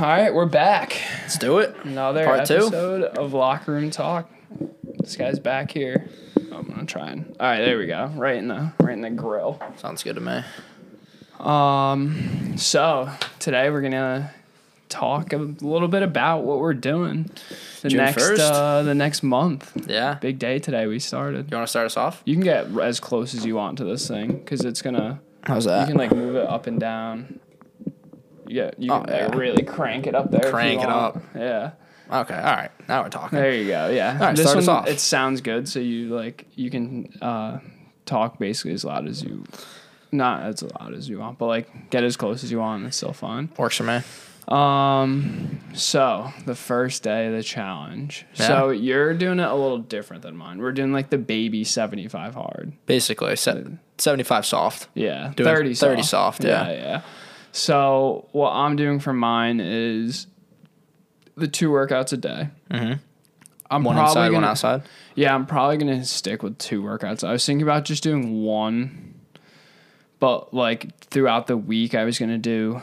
All right, we're back. Let's do it. Another Part two. episode of Locker Room Talk. This guy's back here. I'm gonna try and. All right, there we go. Right in the right in the grill. Sounds good to me. Um. So today we're gonna talk a little bit about what we're doing the June next 1st. uh, the next month. Yeah. Big day today. We started. You want to start us off? You can get as close as you want to this thing because it's gonna. How's that? You can like move it up and down. Yeah, you Oh, can like, yeah. really crank it up there. Crank it want. up. Yeah. okay. All right. Now we're talking. There you go. Yeah. right, this start one us off. it sounds good, so you like you can uh, talk basically as loud as you, not as loud as you want, but like get as close as you want. and It's still fun. Works for me. Um. So the first day of the challenge. Yeah. So you're doing it a little different than mine. We're doing like the baby seventy five hard. Basically, se- 75 soft. Yeah. Doing 30 soft. 30 soft, yeah. Yeah, yeah. So what I'm doing for mine is the two workouts a day. Mm-hmm. I'm One probably inside, gonna, one outside. Yeah, I'm probably gonna stick with two workouts. I was thinking about just doing one, but like throughout the week, I was gonna do.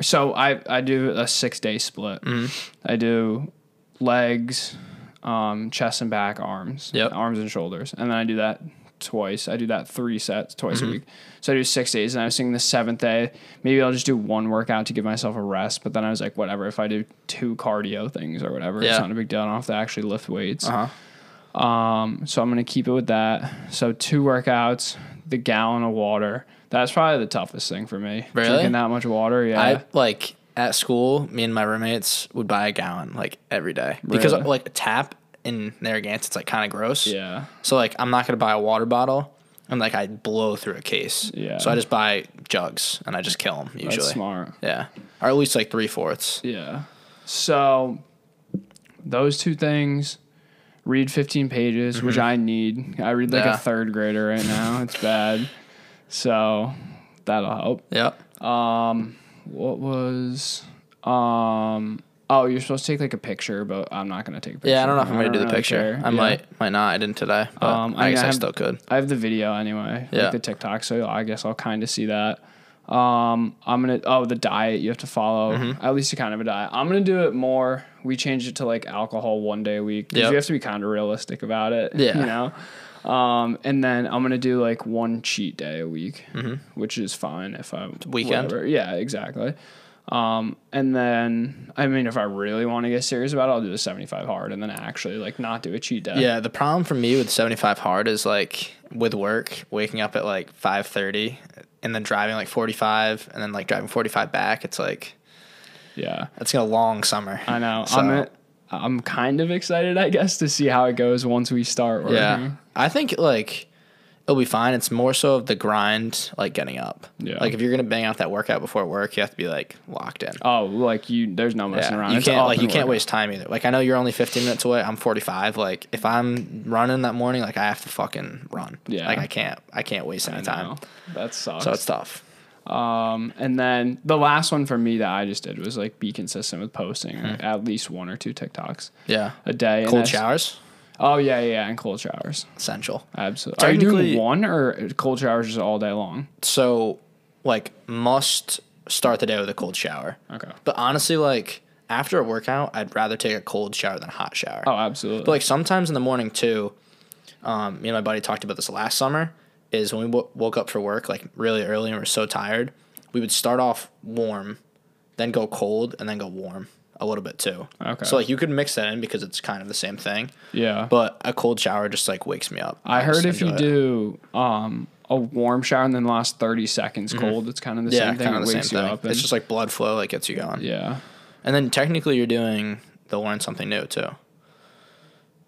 So I I do a six day split. Mm-hmm. I do legs, um, chest and back, arms, Yep. arms and shoulders, and then I do that twice. I do that three sets twice Mm-hmm. a week. So I do six days, and I was thinking the seventh day maybe I'll just do one workout to give myself a rest. But then I was like, whatever. If I do two cardio things or whatever, it's not a big deal. I don't have to actually lift weights. Uh huh. Um, so I'm gonna keep it with that. So two workouts, the gallon of water. That's probably the toughest thing for me. Really? Drinking that much water, yeah. I like at school. Me and my roommates would buy a gallon like every day because Really? like a tap in Narragansett, it's like kind of gross. yeah. So like I'm not gonna buy a water bottle and like I blow through a case. Yeah. So I just buy jugs and I just kill them usually. That's smart. Yeah. Or at least like three fourths. Yeah. So those two things. Read 15 pages, which I need. I read like Mm-hmm. Yeah. a third grader right now. It's bad. So that'll help. Yep. Um, what was um? Oh, you're supposed to take like a picture, but I'm not gonna take a picture. Yeah, I don't know if I'm gonna do the really picture. care. I Yeah. might might not. I didn't today, but Um, I I guess I have- still could. I have the video anyway, Yeah. like the TikTok, so I guess I'll kind of see that. Um, I'm gonna oh the diet you have to follow Mm-hmm. at least a kind of a diet. I'm gonna do it more. We changed it to like alcohol one day a week because Yep. you have to be kind of realistic about it. Yeah. you know. Um, and then I'm gonna do like one cheat day a week, which is fine if I Mm-hmm. Weekend? whatever. Yeah, exactly. Um, and then I mean, if I really want to get serious about it, I'll do the 75 hard and then actually like not do a cheat day. Yeah, the problem for me with 75 hard is like with work, waking up at like 5:30 and then driving like 45 and then like driving 45 back. It's like yeah. it's gonna long summer. I know. So- I'm I'm kind of excited, I guess, to see how it goes once we start working. Yeah, I think like it'll be fine. It's more so of the grind, like getting up. Yeah. Like if you're gonna bang out that workout before work, you have to be like locked in. Oh, like you there's no messing Yeah, around. you It's can't like you can't working. waste time either. Like I know you're only 15 minutes away. I'm 45. Like if I'm running that morning, like I have to fucking run. Yeah. Like I can't I can't waste any time. That sucks. So it's tough. um and then the last one for me that I just did was like be consistent with posting Hmm. at least one or two TikToks Yeah. a day. Cold showers Oh yeah, yeah, and cold showers. essential. Absolutely. Are you doing Technically- one or cold showers just all day long? So like must start the day with a cold shower. Okay. But honestly, like after a workout, I'd rather take a cold shower than a hot shower. Oh, absolutely. But like sometimes in the morning too, um, me and my buddy talked about this last summer. Is when we w- woke up for work like really early and we are so tired, we would start off warm, then go cold, and then go warm a little bit too. Okay. So like you could mix that in because it's kind of the same thing. yeah. But a cold shower just like wakes me up. I heard if you it. do um a warm shower and then last 30 seconds cold, it's kind of the Mm-hmm. yeah, same thing. kind It the wakes you thing. up. It's just like blood flow like gets you going. yeah. And then technically you're doing they'll learn something new too.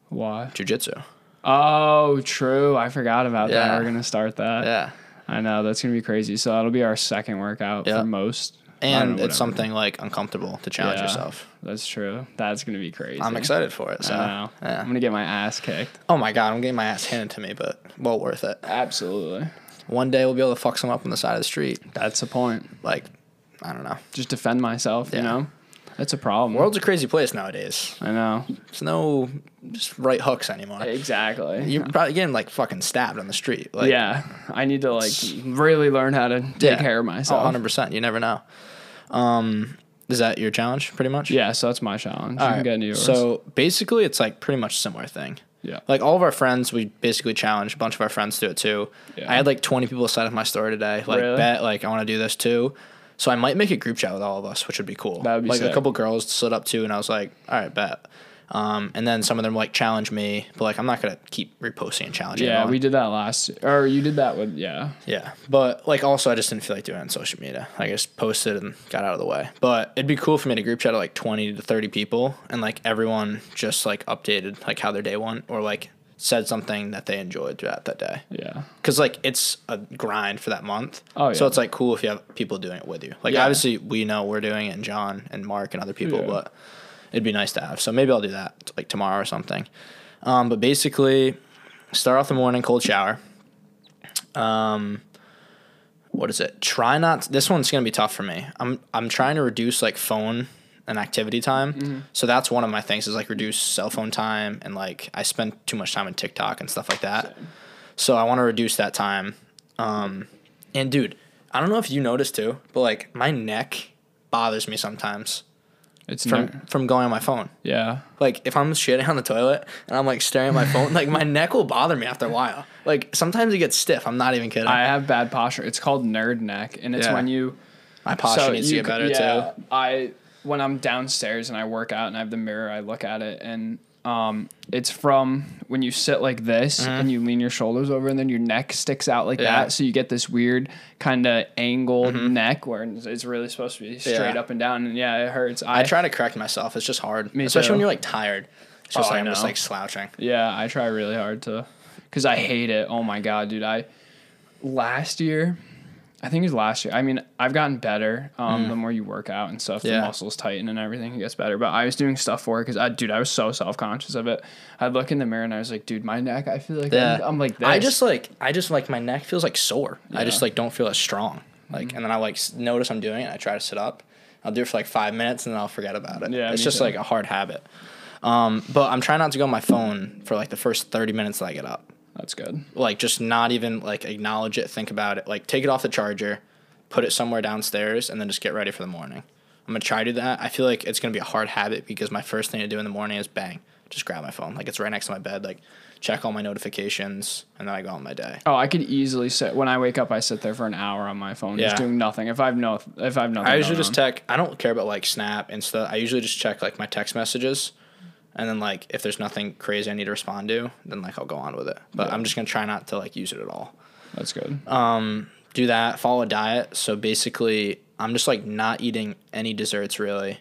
Why? Jujitsu. Oh, true. I forgot about that. We're gonna start that. Yeah. I know that's gonna be crazy. So that'll be our second workout Yeah. for most. And it's whatever. something like uncomfortable to challenge Yeah, yourself. That's true. That's gonna be crazy. I'm excited for it. So I know. I'm gonna get my ass kicked. Oh my god, I'm getting my ass handed to me, but well worth it. Absolutely. One day we'll be able to fuck some up on the side of the street. That's the point. Like, I don't know. Just defend myself. You know. That's a problem. World's a crazy place nowadays. I know. There's no just right hooks anymore. Exactly. You're probably getting like fucking stabbed on the street. Like, yeah. I need to like really learn how to take Yeah. care of Oh, myself. 100%. You never know. Um, Is that your challenge, pretty much? Yeah, so that's my challenge. You All can get into yours. So basically, it's like pretty much a similar thing. yeah. Like all of our friends, we basically challenged a bunch of our friends to it too. Yeah. I had like 20 people sign up my story today. Like, Really? bet, like, I want to do this too. So I might make a group chat with all of us, which would be cool. That would be like sick. a couple girls stood up too, and I was like, all right, bet. Um, and then some of them like challenge me, but like I'm not gonna keep reposting and challenging. Yeah, we did that last or you did that with yeah. Yeah, but like also I just didn't feel like doing it on social media. I just posted and got out of the way. But it'd be cool for me to group chat of like twenty to thirty people and like everyone just like updated like how their day went or like said something that they enjoyed throughout that day. Yeah. Because like it's a grind for that month. Oh, yeah. So it's like cool if you have people doing it with you. Like Yeah. obviously we know we're doing it and John and Mark and other people, Yeah. but it'd be nice to have. So maybe I'll do that like tomorrow or something. Um, but basically, start off the morning cold shower. Um, what is it? Try not. This one's gonna be tough for me. I'm I'm trying to reduce like phone and activity time. Mm-hmm. So that's one of my things is like reduce cell phone time and like I spend too much time on TikTok and stuff like that. So I want to reduce that time. Um, and dude, I don't know if you noticed too, but like my neck bothers me sometimes It's from from from going on my phone. yeah. Like if I'm shitting on the toilet and I'm like staring at my phone, like my neck will bother me after a while. Like sometimes it gets stiff. I'm not even kidding. I have bad posture. It's called nerd neck, and it's Yeah. when you my posture needs to you get better yeah, too. I when I'm downstairs and I work out and I have the mirror, I look at it and um, it's from when you sit like this and you lean your shoulders over and then your neck sticks out like Mm-hmm. Yeah. that, so you get this weird kind of angled neck where it's really supposed to be straight Mm-hmm. Yeah. up and down, and yeah, it hurts. I, I try to correct myself. It's just hard, Me especially too. when you're like tired. It's just Oh, like I'm just like slouching. Yeah, I try really hard to, because I hate it. Oh my god, dude! I last year, I think it was last year. I mean, I've gotten better. Um, the more you work out and stuff, the Mm. Muscles tighten and everything gets better. But I was doing stuff for it because I, dude, I was so self conscious of it. I'd look in the mirror and I was like, dude, my neck. I feel like Yeah, I'm, I'm like this. I just like I just like my neck feels like sore. I just like don't feel as strong. Like Mm-hmm. and then I like notice I'm doing it. I try to sit up. I'll do it for like five minutes and then I'll forget about it. Yeah, it's just too. like a hard habit. Um, but I'm trying not to go on my phone for like the first thirty minutes that I get up. That's good. Like just not even like acknowledge it, think about it. Like take it off the charger, put it somewhere downstairs, and then just get ready for the morning. I'm gonna try to do that. I feel like it's gonna be a hard habit because my first thing to do in the morning is bang, just grab my phone. Like it's right next to my bed. Like check all my notifications, and then I go on my day. Oh, I could easily sit when I wake up. I sit there for an hour on my phone, Yeah. just doing nothing. If I've no, if I've nothing, I usually just on. check. I don't care about like Snap, and stuff. I usually just check like my text messages, and then like if there's nothing crazy I need to respond to, then like I'll go on with it. But I'm just gonna try not to like use it at all. That's good. Um, do that. Follow a diet. So basically, I'm just like not eating any desserts really,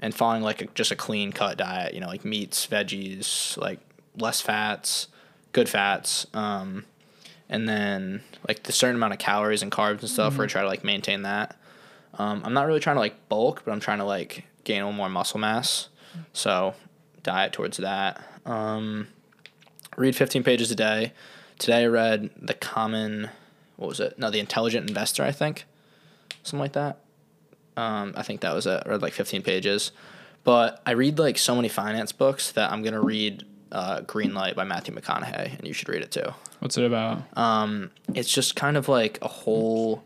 and following like a, just a clean cut diet. You know, like meats, veggies, like less fats, good fats. Um, and then like the certain amount of calories and carbs and stuff. Where I try to like maintain that. Um, I'm not really trying to like bulk, but I'm trying to like gain a little more muscle mass. So diet towards that. Um, read 15 pages a day. Today I read The Common, what was it? No, The Intelligent Investor, I think. Something like that. Um, I think that was it. I read like 15 pages. But I read like so many finance books that I'm going to read uh, Green Light by Matthew McConaughey, and you should read it too. What's it about? Um, it's just kind of like a whole.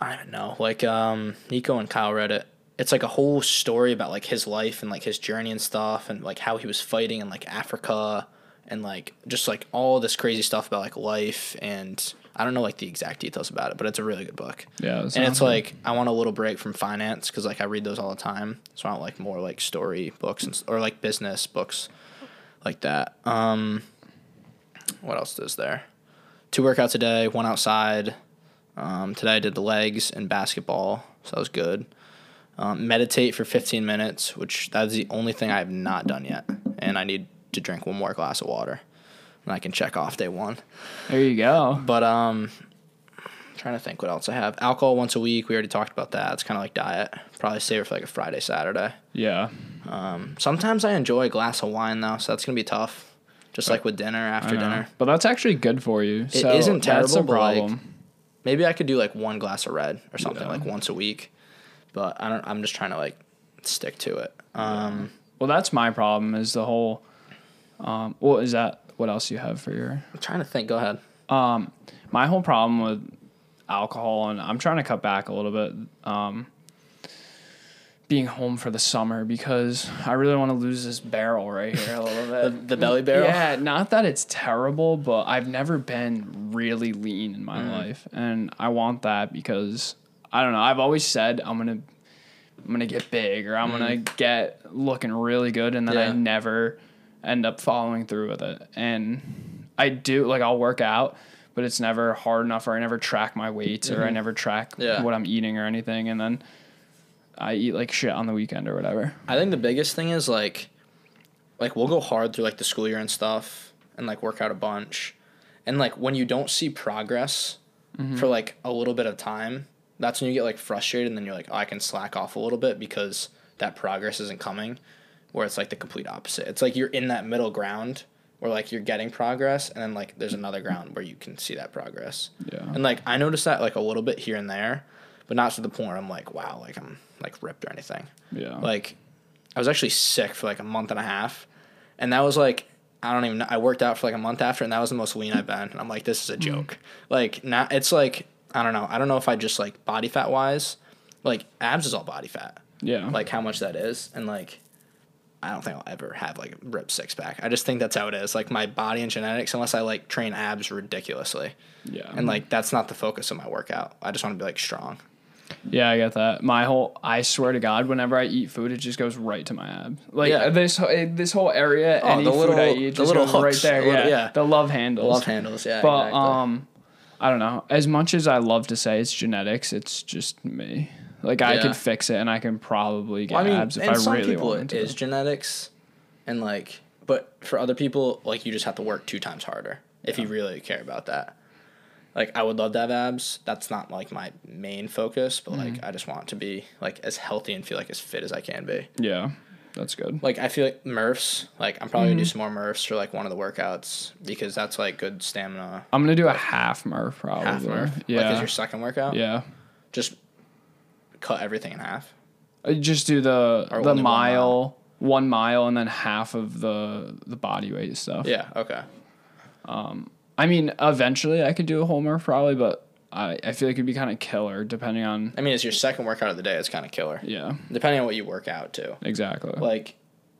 I don't know. Like um, Nico and Kyle read it. It's like a whole story about like his life and like his journey and stuff, and like how he was fighting in like Africa, and like just like all this crazy stuff about like life and I don't know like the exact details about it, but it's a really good book. Yeah, and it's like I want a little break from finance because like I read those all the time, so I want like more like story books and or like business books, like that. Um, what else is there? Two workouts a day, one outside. Um, today I did the legs and basketball, so that was good. Um, meditate for 15 minutes, which that's the only thing I have not done yet, and I need to drink one more glass of water, and I can check off day one. There you go. But um, trying to think what else I have. Alcohol once a week. We already talked about that. It's kind of like diet. Probably save it for like a Friday, Saturday. Yeah. Um, sometimes I enjoy a glass of wine though, so that's gonna be tough. Just like with dinner after dinner. But that's actually good for you. It so isn't That's terrible, a but, like. Maybe I could do like one glass of red or something Yeah. like once a week. But I don't. I'm just trying to like stick to it. Um, well, that's my problem. Is the whole. Um, well, is that what else you have for your? I'm trying to think. Go ahead. Um, my whole problem with alcohol, and I'm trying to cut back a little bit. Um, being home for the summer because I really want to lose this barrel right here a little The, bit. the belly barrel. Yeah, not that it's terrible, but I've never been really lean in my Mm. life, and I want that because I don't know. I've always said I'm gonna, I'm gonna get big or I'm gonna get looking really good, and then I Mm. Never end up following through with it. And I do like I'll work out, but it's never hard enough, or I never track my weights, or I never track Mm-hmm. Yeah. what I'm eating or anything, and then I eat like shit on the weekend or whatever. I think the biggest thing is like, like we'll go hard through like the school year and stuff, and like work out a bunch, and like when you don't see progress for like a little bit of time, that's when you get like frustrated, and then you're like, oh, I can slack off a little bit because that progress isn't coming. Where it's like the complete opposite. It's like you're in that middle ground where like you're getting progress, and then like there's another ground where you can see that progress. Yeah. And like I noticed that like a little bit here and there, but not to the point where I'm like, wow, like I'm like ripped or anything Yeah. like I was actually sick for like a month and a half, and that was like I don't even know. I worked out for like a month after, and that was the most lean I've been. And I'm like, this is a hmm. joke. Like now, it's like I don't know. I don't know if I just like body fat wise, like abs is all body fat. yeah. Like how much that is, and like I don't think I'll ever have like a ripped six pack. I just think that's how it is. Like my body and genetics, unless I like train abs ridiculously, yeah. and like that's not the focus of my workout. I just want to be like strong. Yeah, I get that. My whole, I swear to God, whenever I eat food, it just goes right to my abs. Like Yeah. this, whole- this whole area, Oh, any the food little- I eat the little goes right there. the little- yeah. yeah. the love handles. Love handles, yeah. But exactly. um, I don't know. As much as I love to say it's genetics, it's just me. Like I Yeah. could fix it, and I can probably get Well, I mean, abs if and I some really people wanted it to. is genetics, and like, but for other people, like you just have to work two times harder if you really care about that. Like I would love to have abs. That's not like my main focus, but Mm-hmm. like I just want to be like as healthy and feel like as fit as I can be. yeah, that's good. Like I feel like Murphs. Like I'm probably Mm-hmm. gonna do some more Murphs for like one of the workouts because that's like good stamina. I'm gonna do a half Murph probably. Half Murph. Yeah. Like as your second workout. yeah. Just cut everything in half. Uh, Just do the Or the only one mile, one mile, and then half of the the body weight stuff. Yeah. Okay. I mean, eventually I could do a whole Murph probably, but I, I feel like it'd be kind of killer depending on. I mean, it's your second workout of the day. It's kind of killer. Yeah, Depending on what you work out too. exactly. like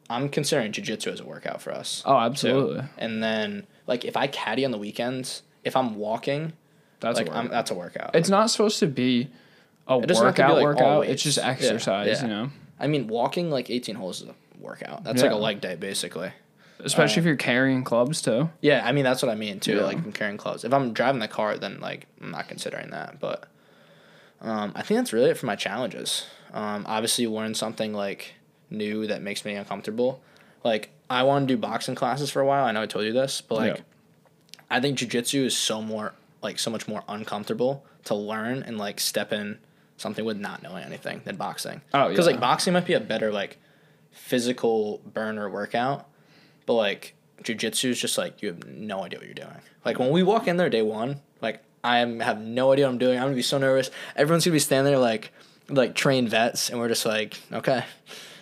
I'm considering jujitsu as a workout for us. oh, absolutely. And then like if I caddy on the weekends, if I'm walking, That's like a I'm, that's a workout. It's not supposed to be a doesn't have to be, workout like, workout. It's just Yeah, exercise, yeah. you know. I mean, walking like 18 holes is a workout. That's like a Yeah. leg day basically. Especially if you're carrying clubs too. Yeah, I mean that's what I mean too. Yeah. Like I'm carrying clubs. If I'm driving the car, then like I'm not considering that. But um, I think that's really it for my challenges. Um, obviously, learn something like new that makes me uncomfortable. Like I want to do boxing classes for a while. I know I told you this, but like Yeah. I think jujitsu is so more like so much more uncomfortable to learn and like step in something with not knowing anything than boxing. Oh, yeah. because like boxing might be a better like physical burner workout, but like jujitsu is just like you have no idea what you're doing. Like when we walk in there day one, like I am, have no idea what I'm doing. I'm gonna be so nervous. Everyone's gonna be standing there like like trained vets, and we're just like okay,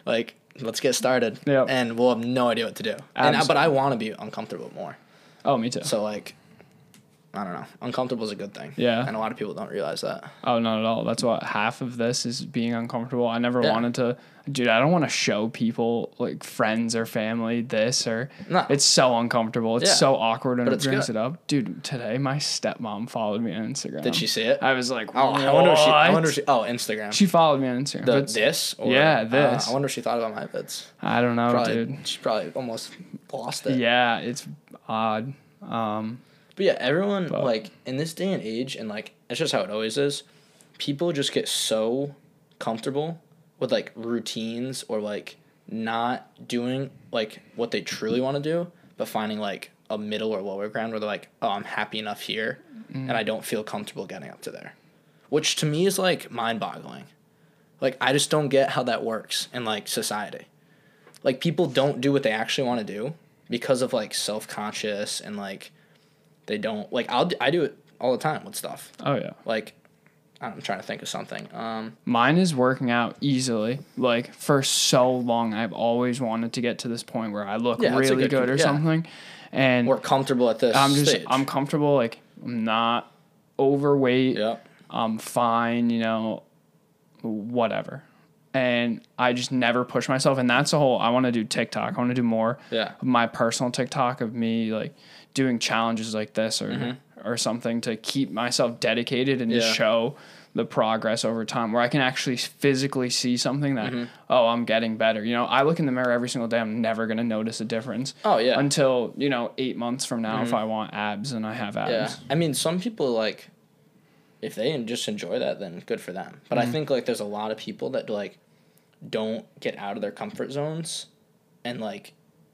like let's get started. Yep. And we'll have no idea what to do. And I, but I want to be uncomfortable more. Oh, me too. So like, I don't know. Uncomfortable is a good thing. Yeah. And a lot of people don't realize that. Oh, not at all. That's what half of this is being uncomfortable. I never Yeah. wanted to, dude. I don't want to show people like friends or family this or. No. It's so uncomfortable. It's Yeah. so awkward and it brings good. it up, dude. Today my stepmom followed me on Instagram. Did she see it? I was like, oh, I wonder if she. I wonder if she. Oh, Instagram. She followed me on Instagram. the, this. Or, Yeah, uh, this. I wonder if she thought about my vids. I don't know, Probably, dude. She probably almost lost it. Yeah, it's odd. Um, But yeah, everyone But- like in this day and age, and like it's just how it always is. People just get so comfortable with like routines or like not doing like what they truly want to do, but finding like a middle or lower ground where they're like, oh, I'm happy enough here, and I mm. don't feel comfortable getting up to there, which to me is like mind boggling. Like I just don't get how that works in like society. Like people don't do what they actually want to do because of like self conscious and like they don't like I'll I do it all the time with stuff oh yeah. like I'm trying to think of something um Mine is working out easily. Like for so long, I've always wanted to get to this point where I look Yeah, really good good, or yeah. something, and we're comfortable at this I'm just stage. I'm comfortable. Like I'm not overweight. yeah I'm fine. You know, whatever. And I just never push myself. And that's the whole. I want to do TikTok. I want to do more. Yeah. Of my personal TikTok of me like doing challenges like this or or something to keep myself dedicated and Mm-hmm. Yeah. show the progress over time where I can actually physically see something that Mm-hmm. oh I'm getting better. You know, I look in the mirror every single day. I'm never gonna notice a difference. Oh, yeah. Mm-hmm. Until you know eight months from now, if I want abs and I have abs. Yeah. I mean, some people like if they just enjoy that, then good for them. But I think like there's a lot of people that like don't get out of their comfort zones, and like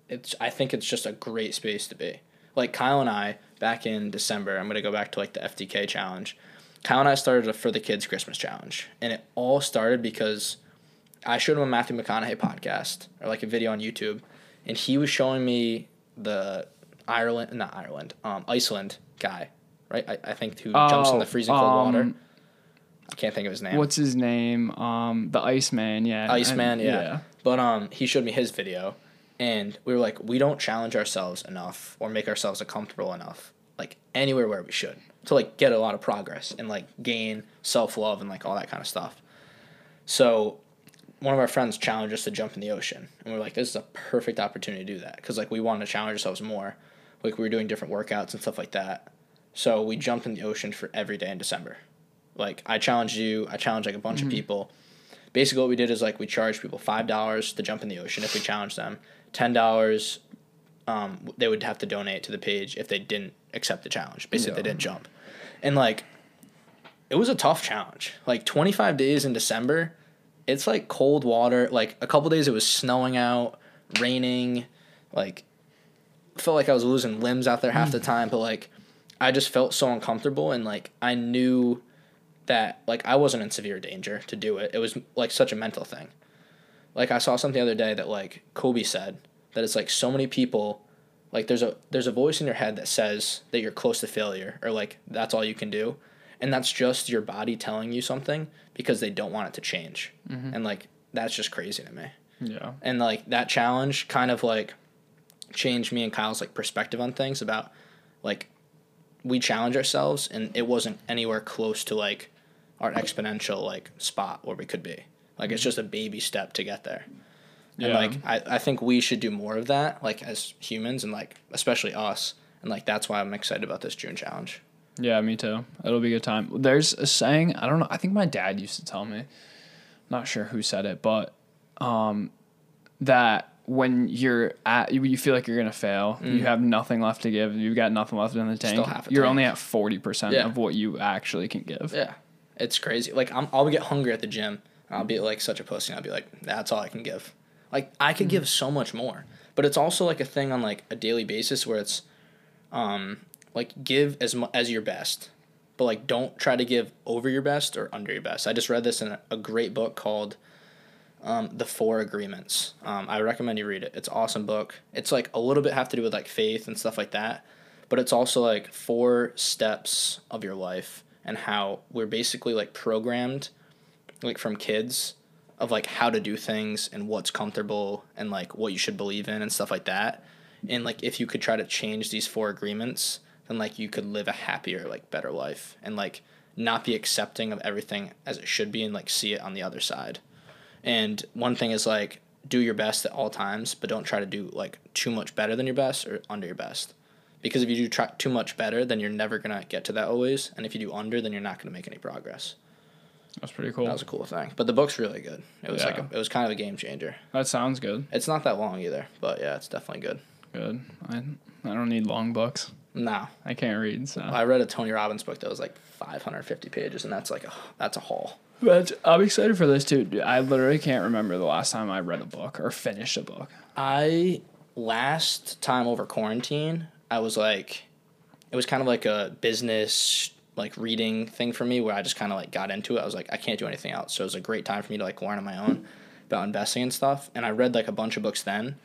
it's. I think it's just a great space to be. Like Kyle and I back in December, I'm gonna go back to like the FTK challenge. Kyle and I started a for the kids Christmas challenge, and it all started because I showed him a Matthew McConaughey podcast or like a video on YouTube, and he was showing me the Ireland, not Ireland, um, Iceland guy, right? I, I think who jumps in the Oh, freezing cold water. um, I can't think of his name. What's his name? Um, the Iceman. Yeah. Iceman? And- Yeah. But um, he showed me his video, and we were like, we don't challenge ourselves enough or make ourselves comfortable enough, like anywhere where we should, to like get a lot of progress and like gain self love and like all that kind of stuff. So, one of our friends challenged us to jump in the ocean, and we are like, this is a perfect opportunity to do that because like we wanted to challenge ourselves more, like we were doing different workouts and stuff like that. So we jumped in the ocean for every day in December. Like I challenged you, I challenged like a bunch of people. Basically what we did is like we charged people five dollars to jump in the ocean if we challenged them. Ten dollars um, they would have to donate to the page if they didn't accept the challenge. Basically if they didn't jump. And like it was a tough challenge. Like 25 days in december it's like cold water. Like a couple days it was snowing out raining. Like felt like i was losing limbs out there half the time but like i just felt so uncomfortable and like i knew that like I wasn't in severe danger to do it. It was like such a mental thing. Like I saw something the other day that like Kobe said that it's like so many people like there's a there's a voice in your head that says that you're close to failure or like that's all you can do. And that's just your body telling you something because they don't want it to change. Mm-hmm. And like that's just crazy to me. Yeah. And like that challenge kind of like changed me and Kyle's like perspective on things about like we challenge ourselves and it wasn't anywhere close to like our exponential like spot where we could be. Like it's just a baby step to get there. And Yeah. like I, I think we should do more of that, like as humans and like especially us. And like that's why I'm excited about this June challenge. Yeah, me too. It'll be a good time. There's a saying, I don't know, I think my dad used to tell me. Not sure who said it, but um that when you're at you feel like you're gonna fail, you have nothing left to give, you've got nothing left in the tank. Mm. You're tank. only at forty percent Yeah. of what you actually can give. Yeah. It's crazy. Like I'm I'll get hungry at the gym. and I'll be like such a pussy and I'll be like, that's all I can give. Like I could give so much more. But it's also like a thing on like a daily basis where it's um like give as mu- as your best. But like don't try to give over your best or under your best. I just read this in a, a great book called um, The Four Agreements. Um, I recommend you read it. It's awesome book. It's like a little bit have to do with like faith and stuff like that, but it's also like four steps of your life and how we're basically like programmed like from kids of like how to do things and what's comfortable and like what you should believe in and stuff like that. And like if you could try to change these four agreements, then like you could live a happier, like better life and like not be accepting of everything as it should be and like see it on the other side. And one thing is like do your best at all times, but don't try to do like too much better than your best or under your best. Because if you do try too much better, then you're never gonna get to that always. And if you do under, then you're not gonna make any progress. That's pretty cool. That was a cool thing. But the book's really good. It was like a, it was kind of a game changer. That sounds good. It's not that long either, but yeah, it's definitely good. Good. I I don't need long books. No, I can't read, so I read a Tony Robbins book that was like 550 pages, and that's like a that's a haul. But I'm excited for this too. I literally can't remember the last time I read a book or finished a book. I last time over quarantine, I was like, it was kind of like a business like reading thing for me where I just kind of like got into it. I was like, I can't do anything else, so it was a great time for me to like learn on my own about investing and stuff. And I read like a bunch of books then,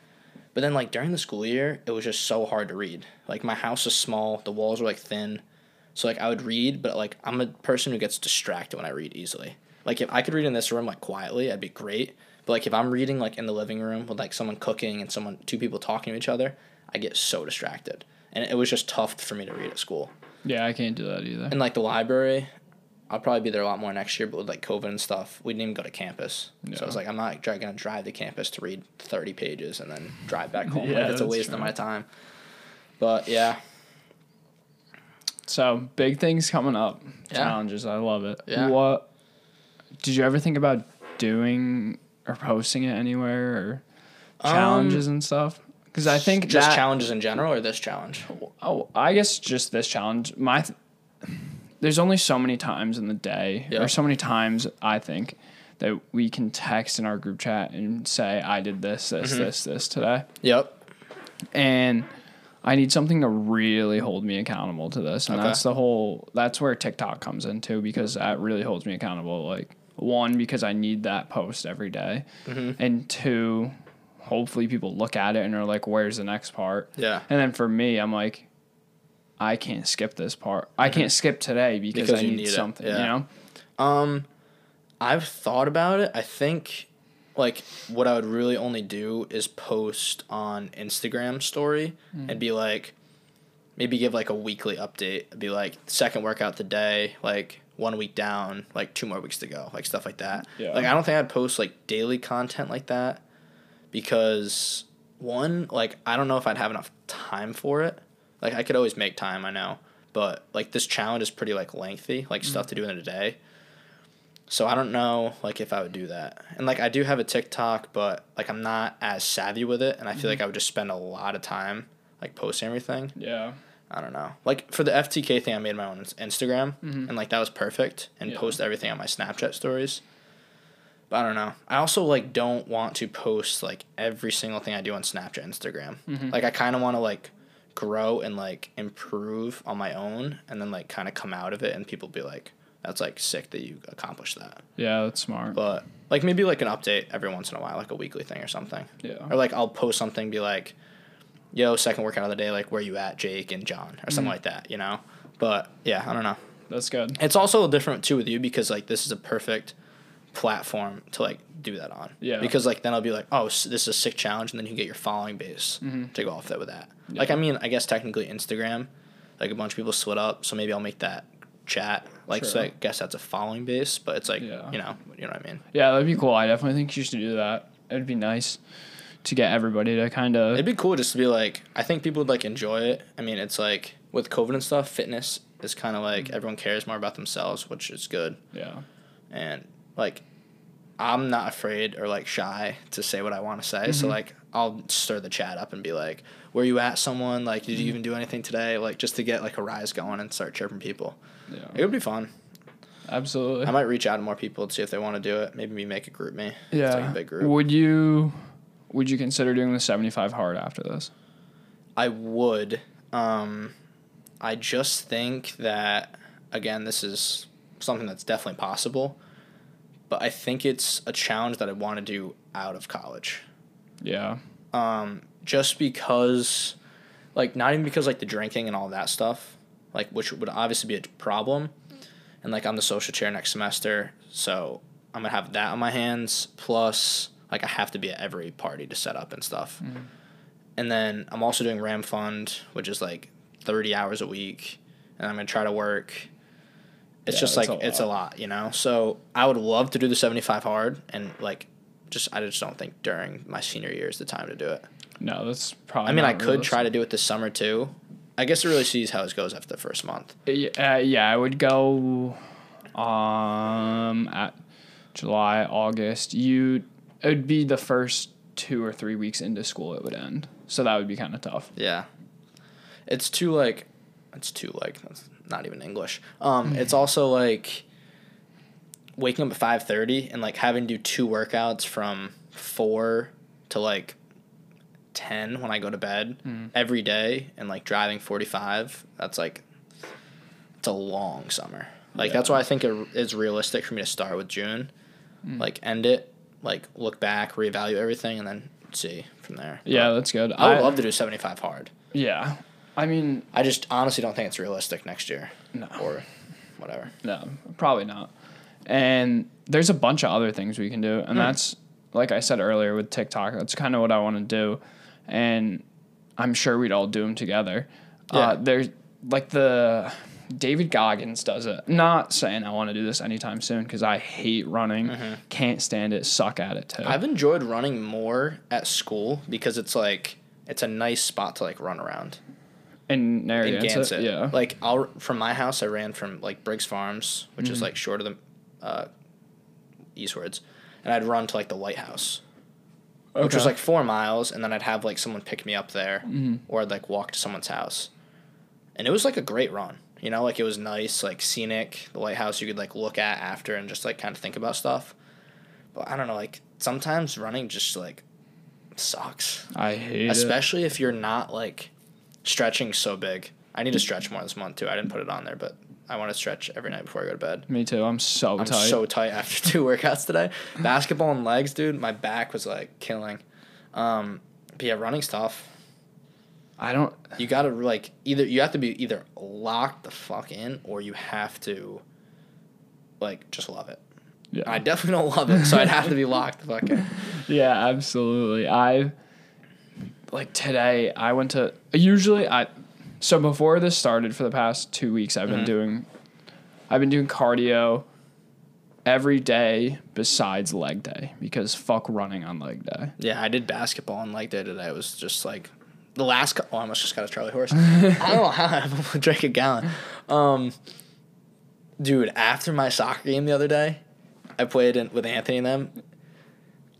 but then like during the school year, it was just so hard to read. Like my house is small, the walls were like thin, so like I would read, but like I'm a person who gets distracted when I read easily. Like if I could read in this room like quietly, that'd be great. But like if I'm reading like in the living room with like someone cooking and someone two people talking to each other, I get so distracted. And it was just tough for me to read at school. Yeah, I can't do that either. And like the library, I'll probably be there a lot more next year, but with like COVID and stuff, we didn't even go to campus. So Yeah. it's like I'm not gonna drive to campus to read thirty pages and then drive back home. Yeah, like, it's a waste of my time. But yeah, So big things coming up. Yeah. Challenges. I love it. Yeah. What did you ever think about doing or posting it anywhere or challenges and stuff? Because I think just that, challenges in general or this challenge. Oh, I guess just this challenge. My, th- there's only so many times in the day, Yeah. or so many times I think that we can text in our group chat and say, "I did this, this, Mm-hmm. this, this today," Yep. and I need something to really hold me accountable to this, and Okay. that's the whole. That's where TikTok comes into because that really holds me accountable. Like one, because I need that post every day. Mm-hmm. and two, hopefully people look at it and are like, "Where's the next part?" Yeah. And then for me, I'm like, I can't skip this part. I can't skip today because, Mm-hmm. Because I need, need something. yeah. You know? Um, I've thought about it. I think like what I would really only do is post on Instagram story and be like, maybe give like a weekly update. Be like second workout today, like one week down, like two more weeks to go, like stuff like that. Yeah. Like I don't think I'd post like daily content like that because one, like I don't know if I'd have enough time for it. Like I could always make time, I know, but like this challenge is pretty like lengthy, like stuff to do in a day. So I don't know like if I would do that. And like I do have a TikTok, but like I'm not as savvy with it and I feel mm-hmm. like I would just spend a lot of time like posting everything. Yeah. I don't know. Like for the FTK thing I made my own ins- Instagram mm-hmm. and like that was perfect and Yeah. post everything on my Snapchat stories. But I don't know. I also like don't want to post like every single thing I do on Snapchat, Instagram. Mm-hmm. Like I kind of want to like grow and like improve on my own and then like kind of come out of it and people be like that's like sick that you accomplished that. Yeah, that's smart. But like maybe like an update every once in a while, like a weekly thing or something. yeah. Or like I'll post something, be like, "Yo, second workout of the day, like where you at, Jake and John, or something mm. like that," you know. But yeah, I don't know. That's good. It's also different too with you because like this is a perfect platform to like do that on. Yeah. Because like then I'll be like, "Oh, this is a sick challenge," and then you get your following base mm-hmm. to go off that with that. Yeah. Like I mean, I guess technically Instagram, like a bunch of people split up, so maybe I'll make that chat. Like so, I guess that's a following base, but it's like Yeah. you know, you know what I mean. Yeah, that'd be cool. I definitely think you should do that. It'd be nice to get everybody to kind of. It'd be cool just to be like, I think people would like enjoy it. I mean, it's like with COVID and stuff, fitness is kind of like mm. everyone cares more about themselves, which is good. Yeah. And like, I'm not afraid or like shy to say what I want to say. So mm-hmm. like, I'll stir the chat up and be like, "Where you at, someone? Like, did you mm-hmm. even do anything today? Like, just to get like a rise going and start chirping people. Yeah. It would be fun. Absolutely. I might reach out to more people to see if they want to do it. Maybe we make a GroupMe. It's yeah. like a big group. Would you? Would you consider doing the seventy-five hard after this? I would. Um, I just think that again, this is something that's definitely possible, but I think it's a challenge that I want to do out of college. Yeah. Um, just because, like, not even because like the drinking and all that stuff, like which would obviously be a problem, and like I'm the social chair next semester, so I'm gonna have that on my hands. Plus, like I have to be at every party to set up and stuff. And then I'm also doing Ram Fund, which is like 30 hours a week, and I'm gonna try to work. It's Yeah, just like a it's a lot, you know. So I would love to do the 75 hard, and like, just I just don't think during my senior year is the time to do it. No, that's probably. I mean, I not could try to do it this summer too. I guess it really sees how it goes after the first month. realistic. Uh, yeah, I would go. Um, at July, August. You, it would be the first two or three weeks into school. It would end, so that would be kind of tough. Yeah, it's too like, it's too like that's not even English. Um, hmm. it's also like waking up at five thirty and like having to do two workouts from four to like ten when I go to bed hmm. every day, and like driving forty five. That's like, it's a long summer. Like that's why I think it is realistic for me to start with June, hmm. like end it, like look back, reevaluate everything, and then see from there. Yeah, that's good. I would love to do 75 hard. Yeah, I mean, I just honestly don't think it's realistic next year no. or whatever. No, probably not. And there's a bunch of other things we can do, and that's like I said earlier with TikTok. That's kind of what I want to do, and I'm sure we'd all do them together. Yeah. Uh, there's like the David Goggins does it. Not saying I want to do this anytime soon because I hate running. Can't stand it. Suck at it too. I've enjoyed running more at school because it's like it's a nice spot to like run around. in Narragansett, Gansett. yeah. Like I'll from my house, I ran from like Briggs Farms, which Mm-hmm. is like short of the uh, eastwards, and I'd run to like the lighthouse, which was like four miles, and then I'd have like someone pick me up there, Mm-hmm. or I'd like walk to someone's house, and it was like a great run. You know, like it was nice, like scenic. The lighthouse you could like look at after and just like kind of think about stuff. But I don't know, like sometimes running just like sucks I hate it. especially if you're not like stretching so big. I need to stretch more this month too. I didn't put it on there, but I want to stretch every night before I go to bed. Me too. I'm so I'm tight. so tight after two workouts today. Basketball and legs, dude. My back was like killing. Um, but yeah, running's tough. I don't. You gotta like either you have to be either locked the fuck in or you have to like just love it. Yeah. I definitely don't love it, so I'd have to be locked the fuck in. Yeah, absolutely. I like today I went to usually I so before this started for the past 2 weeks I've been Mhm. doing I've been doing cardio every day besides leg day because fuck running on leg day. Yeah, I did basketball on leg day today. It was just like the last. Co- oh, I almost just got a Charlie horse. I don't know how I drank a gallon. Um, dude, after my soccer game the other day, I played in, with Anthony and them.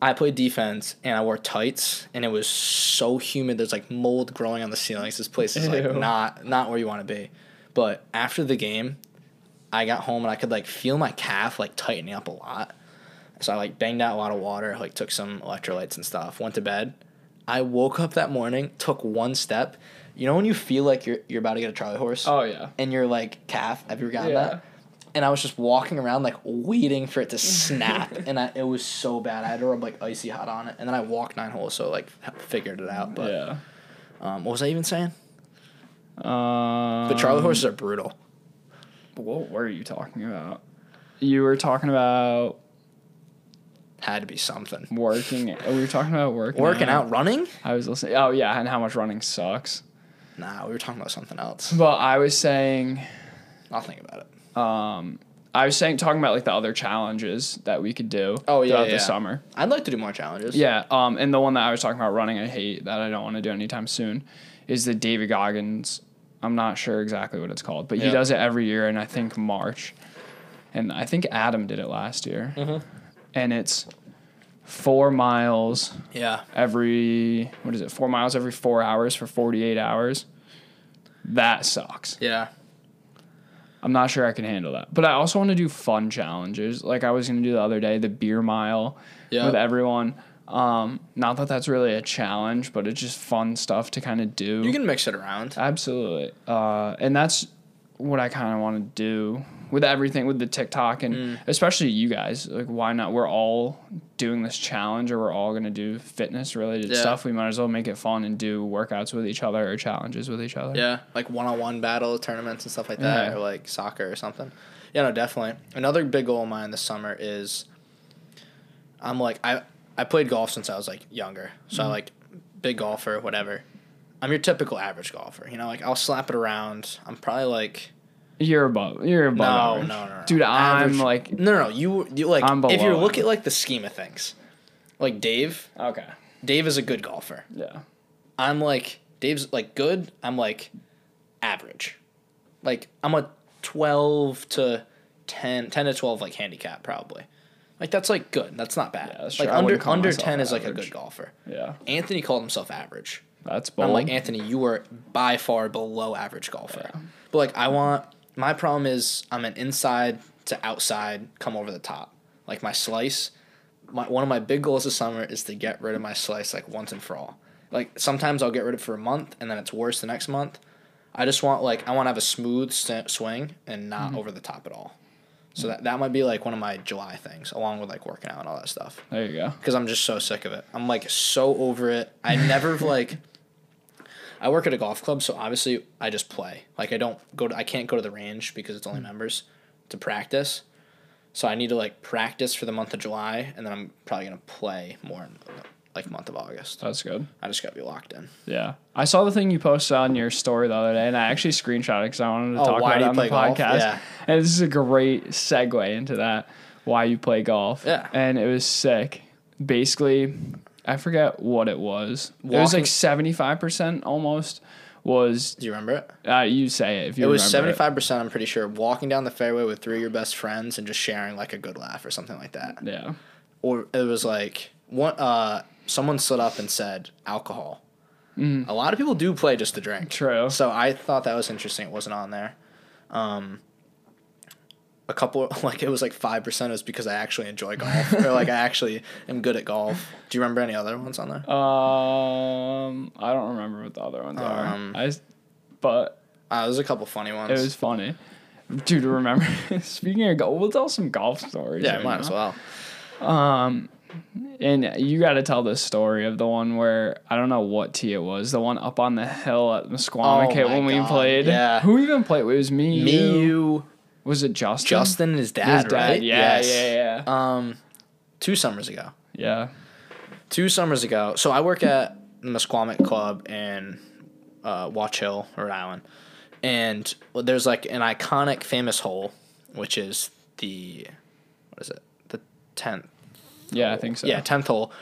I played defense and I wore tights and it was so humid. There's like mold growing on the ceilings. This place is like Ew. not not where you want to be. But after the game, I got home and I could like feel my calf like tightening up a lot. So I like banged out a lot of water, like took some electrolytes and stuff, went to bed. I woke up that morning, took one step. You know when you feel like you're you're about to get a Charlie horse Oh yeah. and your like calf, have you ever gotten Yeah. that? And I was just walking around like waiting for it to snap, and I, it was so bad. I had to rub like icy hot on it, and then I walked nine holes, so like figured it out. But yeah. um, what was I even saying? Um, But Charlie horses are brutal. What were you talking about? You were talking about Had to be something. working. oh, we were talking about working. Working out, running? I was listening. Oh yeah, and how much running sucks. Nah, we were talking about something else. But I was saying, I'll think about it. um, I was saying talking about like the other challenges that we could do. Oh, yeah, throughout yeah. the summer. I'd like to do more challenges. Yeah. Um, and the one that I was talking about running, I hate that I don't want to do anytime soon, is the David Goggins. I'm not sure exactly what it's called, but he does it every year, and I think March, and I think Adam did it last year, Mhm. And it's four miles Yeah. every what is it? Four miles every four hours for 48 hours. That sucks. Yeah. I'm not sure I can handle that. But I also want to do fun challenges. Like I was going to do the other day, the beer mile Yeah. with everyone. Um, not that that's really a challenge, but it's just fun stuff to kind of do. You can mix it around. Absolutely. Uh, and that's what I kind of want to do with everything with the TikTok and Mm. especially you guys. Like, why not? We're all doing this challenge or we're all going to do fitness related Yeah. stuff. We might as well make it fun and do workouts with each other or challenges with each other. Yeah, like one on one battle tournaments and stuff like that, Yeah. or like soccer or something. Yeah, no, definitely. Another big goal of mine this summer is I'm like I I played golf since I was like younger, so I Mm-hmm. like big golfer, whatever. I'm your typical average golfer, you know. Like I'll slap it around. I'm probably like You're above. You're above. no, average. no, no, no, Dude, I'm Average- like. no, no, no. You you like I'm below if you look at like the scheme of things, like Dave. Okay. Dave is a good golfer. Yeah. I'm like Dave's like good. I'm like average. Like I'm a 12 to 10, 10 to 12 like handicap probably. Like that's like good. That's not bad. Yeah, that's like true. Under under myself 10 is like a good golfer. Yeah. Anthony called himself average. That's bold. I'm like Anthony, you are by far below average golfer. Yeah. But like I want my problem is I'm an inside to outside come over the top. Like my slice, my one of my big goals this summer is to get rid of my slice like once and for all. Like sometimes I'll get rid of it for a month and then it's worse the next month. I just want like I want to have a smooth swing and not Mm-hmm. over the top at all. So that that might be like one of my July things along with like working out and all that stuff there you go. because I'm just so sick of it. I'm like so over it. I never like. I work at a golf club, so obviously I just play. Like I don't go to. I can't go to the range because it's only mm. members to practice. So I need to like practice for the month of July, and then I'm probably gonna play more in like month of August. That's good. I just got to be locked in. Yeah, I saw the thing you posted on your story the other day, and I actually screenshot it because I wanted to Oh, talk about it on the golf? podcast. Yeah. And this is a great segue into that. Why you play golf? Yeah. and it was sick. Basically, I forget what it was. it was like seventy five percent almost. Was Do you remember it? uh, you say it if you It was seventy five percent. I'm pretty sure walking down the fairway with three of your best friends and just sharing like a good laugh or something like that. Yeah, Or it was like one. Uh, someone stood up and said alcohol. A lot of people do play just to drink. True. So I thought that was interesting. It wasn't on there. Um, a couple like it was like five percent was because I actually enjoy golf or like I actually am good at golf. Do you remember any other ones on there? um, I don't remember what the other ones Um, are. I, but Uh, there's a couple funny ones. it was funny. Dude, remember? Speaking of golf, we'll tell some golf stories. yeah, right might now. as well. Um, and you got to tell this story of the one where I don't know what tee it was, the one up on the hill at Misquamicut Oh when we played. yeah. Who even played? It was me, Me, you. you, Was it Justin? Justin, and his dad, His dad. right? Yeah, Yes. yeah, yeah, Um, two summers ago. yeah. Two summers ago. So I work at the Misquamicut Club in uh, Watch Hill, Rhode Island, and there's like an iconic, famous hole, which is the what is it? The tenth. Yeah, I think so. Yeah, tenth hole.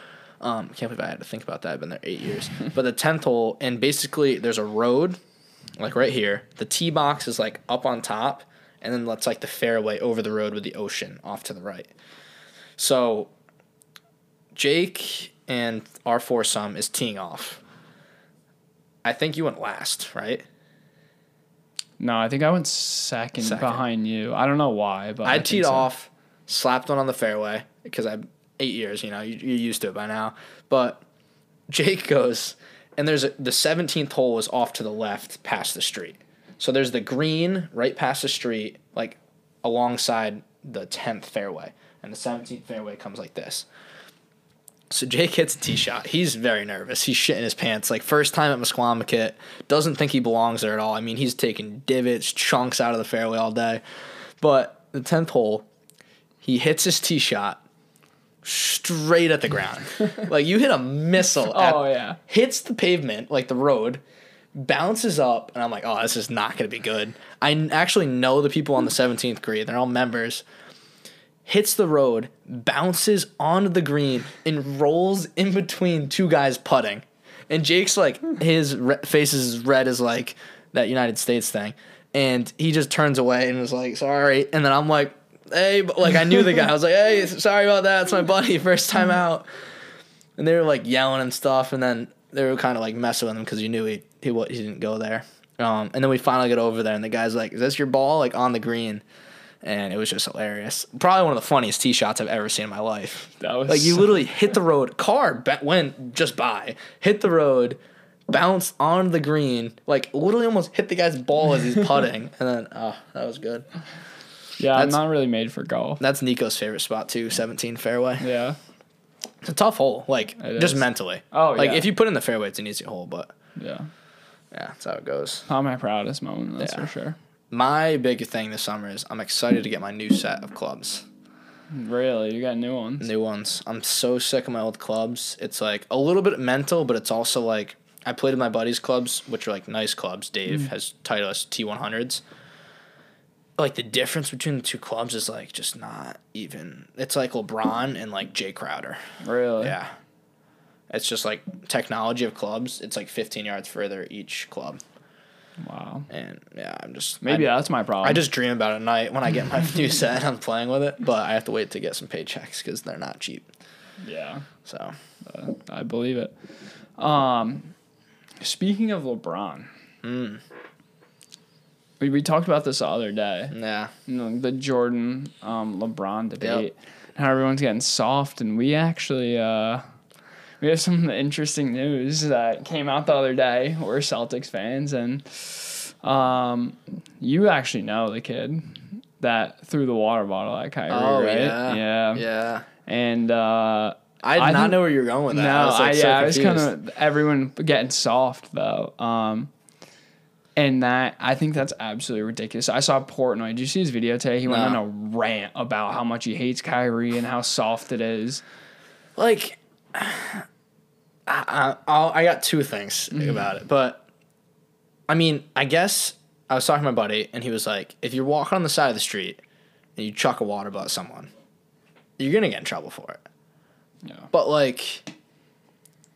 Um, can't believe I had to think about that. I've been there eight years. but the tenth hole, and basically there's a road, like right here. The tee box is like up on top, and then that's like the fairway over the road with the ocean off to the right. So Jake and our foursome is teeing off. I think you went last, right? No, I think I went second, Second. behind you. I don't know why, but I, think teed so. off, slapped one on the fairway because I'm eight years. You know, you, you're used to it by now. But Jake goes, and there's a, the 17th hole is off to the left, past the street. So there's the green right past the street, like alongside the 10th fairway, and the 17th fairway comes like this. So Jake hits a tee shot. He's very nervous. He's shitting his pants. Like first time at Misquamicut, doesn't think he belongs there at all. I mean, he's taking divots, chunks out of the fairway all day. But the tenth hole, he hits his tee shot straight at the ground. like you hit a missile. at- Oh, yeah. Hits the pavement, like the road, bounces up, and I'm like, oh, this is not gonna be good. I actually know the people on the 17th green. They're all members hits the road, bounces onto the green, and rolls in between two guys putting. And Jake's like, his re- face is red as like that United States thing. And he just turns away and is like, sorry. And then I'm like, hey, like I knew the guy. I was like, hey, sorry about that. It's my buddy, first time out. And they were like yelling and stuff. And then they were kind of like messing with him because you knew he, he, he didn't go there. Um, and then we finally get over there, and the guy's like, is this your ball? Like on the green and it was just hilarious. Probably one of the funniest tee shots I've ever seen in my life. That was like you so- literally hit the road, car ba- went just by, hit the road, bounced on the green, like literally almost hit the guy's ball as he's putting, and then oh, that was good. Yeah, I'm That's- not really made for golf. That's Nico's favorite spot too, 17 fairway. Yeah. It's a tough hole, like It just is. mentally. Oh, yeah. like yeah. if you put in the fairway, it's an easy hole, but Yeah. Yeah, that's how it goes. Not my proudest moment, that's Yeah. for sure. My big thing this summer is I'm excited to get my new set of clubs. Really, you got new ones. new ones. I'm so sick of my old clubs. It's like a little bit mental, but it's also like I played in my buddies' clubs, which are like nice clubs. Dave mm. has Titleist T100s. Like the difference between the two clubs is like just not even. It's like LeBron and like Jay Crowder. Really? Yeah. It's just like technology of clubs. It's like 15 yards further each club. Wow. And yeah, I'm just Maybe I, that's my problem. I just dream about it at night when I get my new set and I'm playing with it. But I have to wait to get some paychecks because they're not cheap. yeah, So uh, I believe it. Um, speaking of LeBron, Mm. we, we talked about this the other day. yeah. You know, the Jordan um, LeBron debate. How everyone's getting soft, and we actually uh, we have some interesting news that came out the other day. We're Celtics fans, and um, you actually know the kid that threw the water bottle at Kyrie, Oh right? yeah, yeah, yeah. And uh, I did I not think- know where you were going with that. no, I was like I, so yeah, I was kind of everyone getting soft though. Um, and that I think that's absolutely ridiculous. I saw Portnoy. Did you see his video today? He went on a rant about how much he hates Kyrie and how soft it is. like. I, I, I'll- I got two things mm-hmm. about it, but I mean, I guess I was talking to my buddy, and he was like, if you're walking on the side of the street and you chuck a water bottle at someone, you're gonna get in trouble for it. Yeah. But like,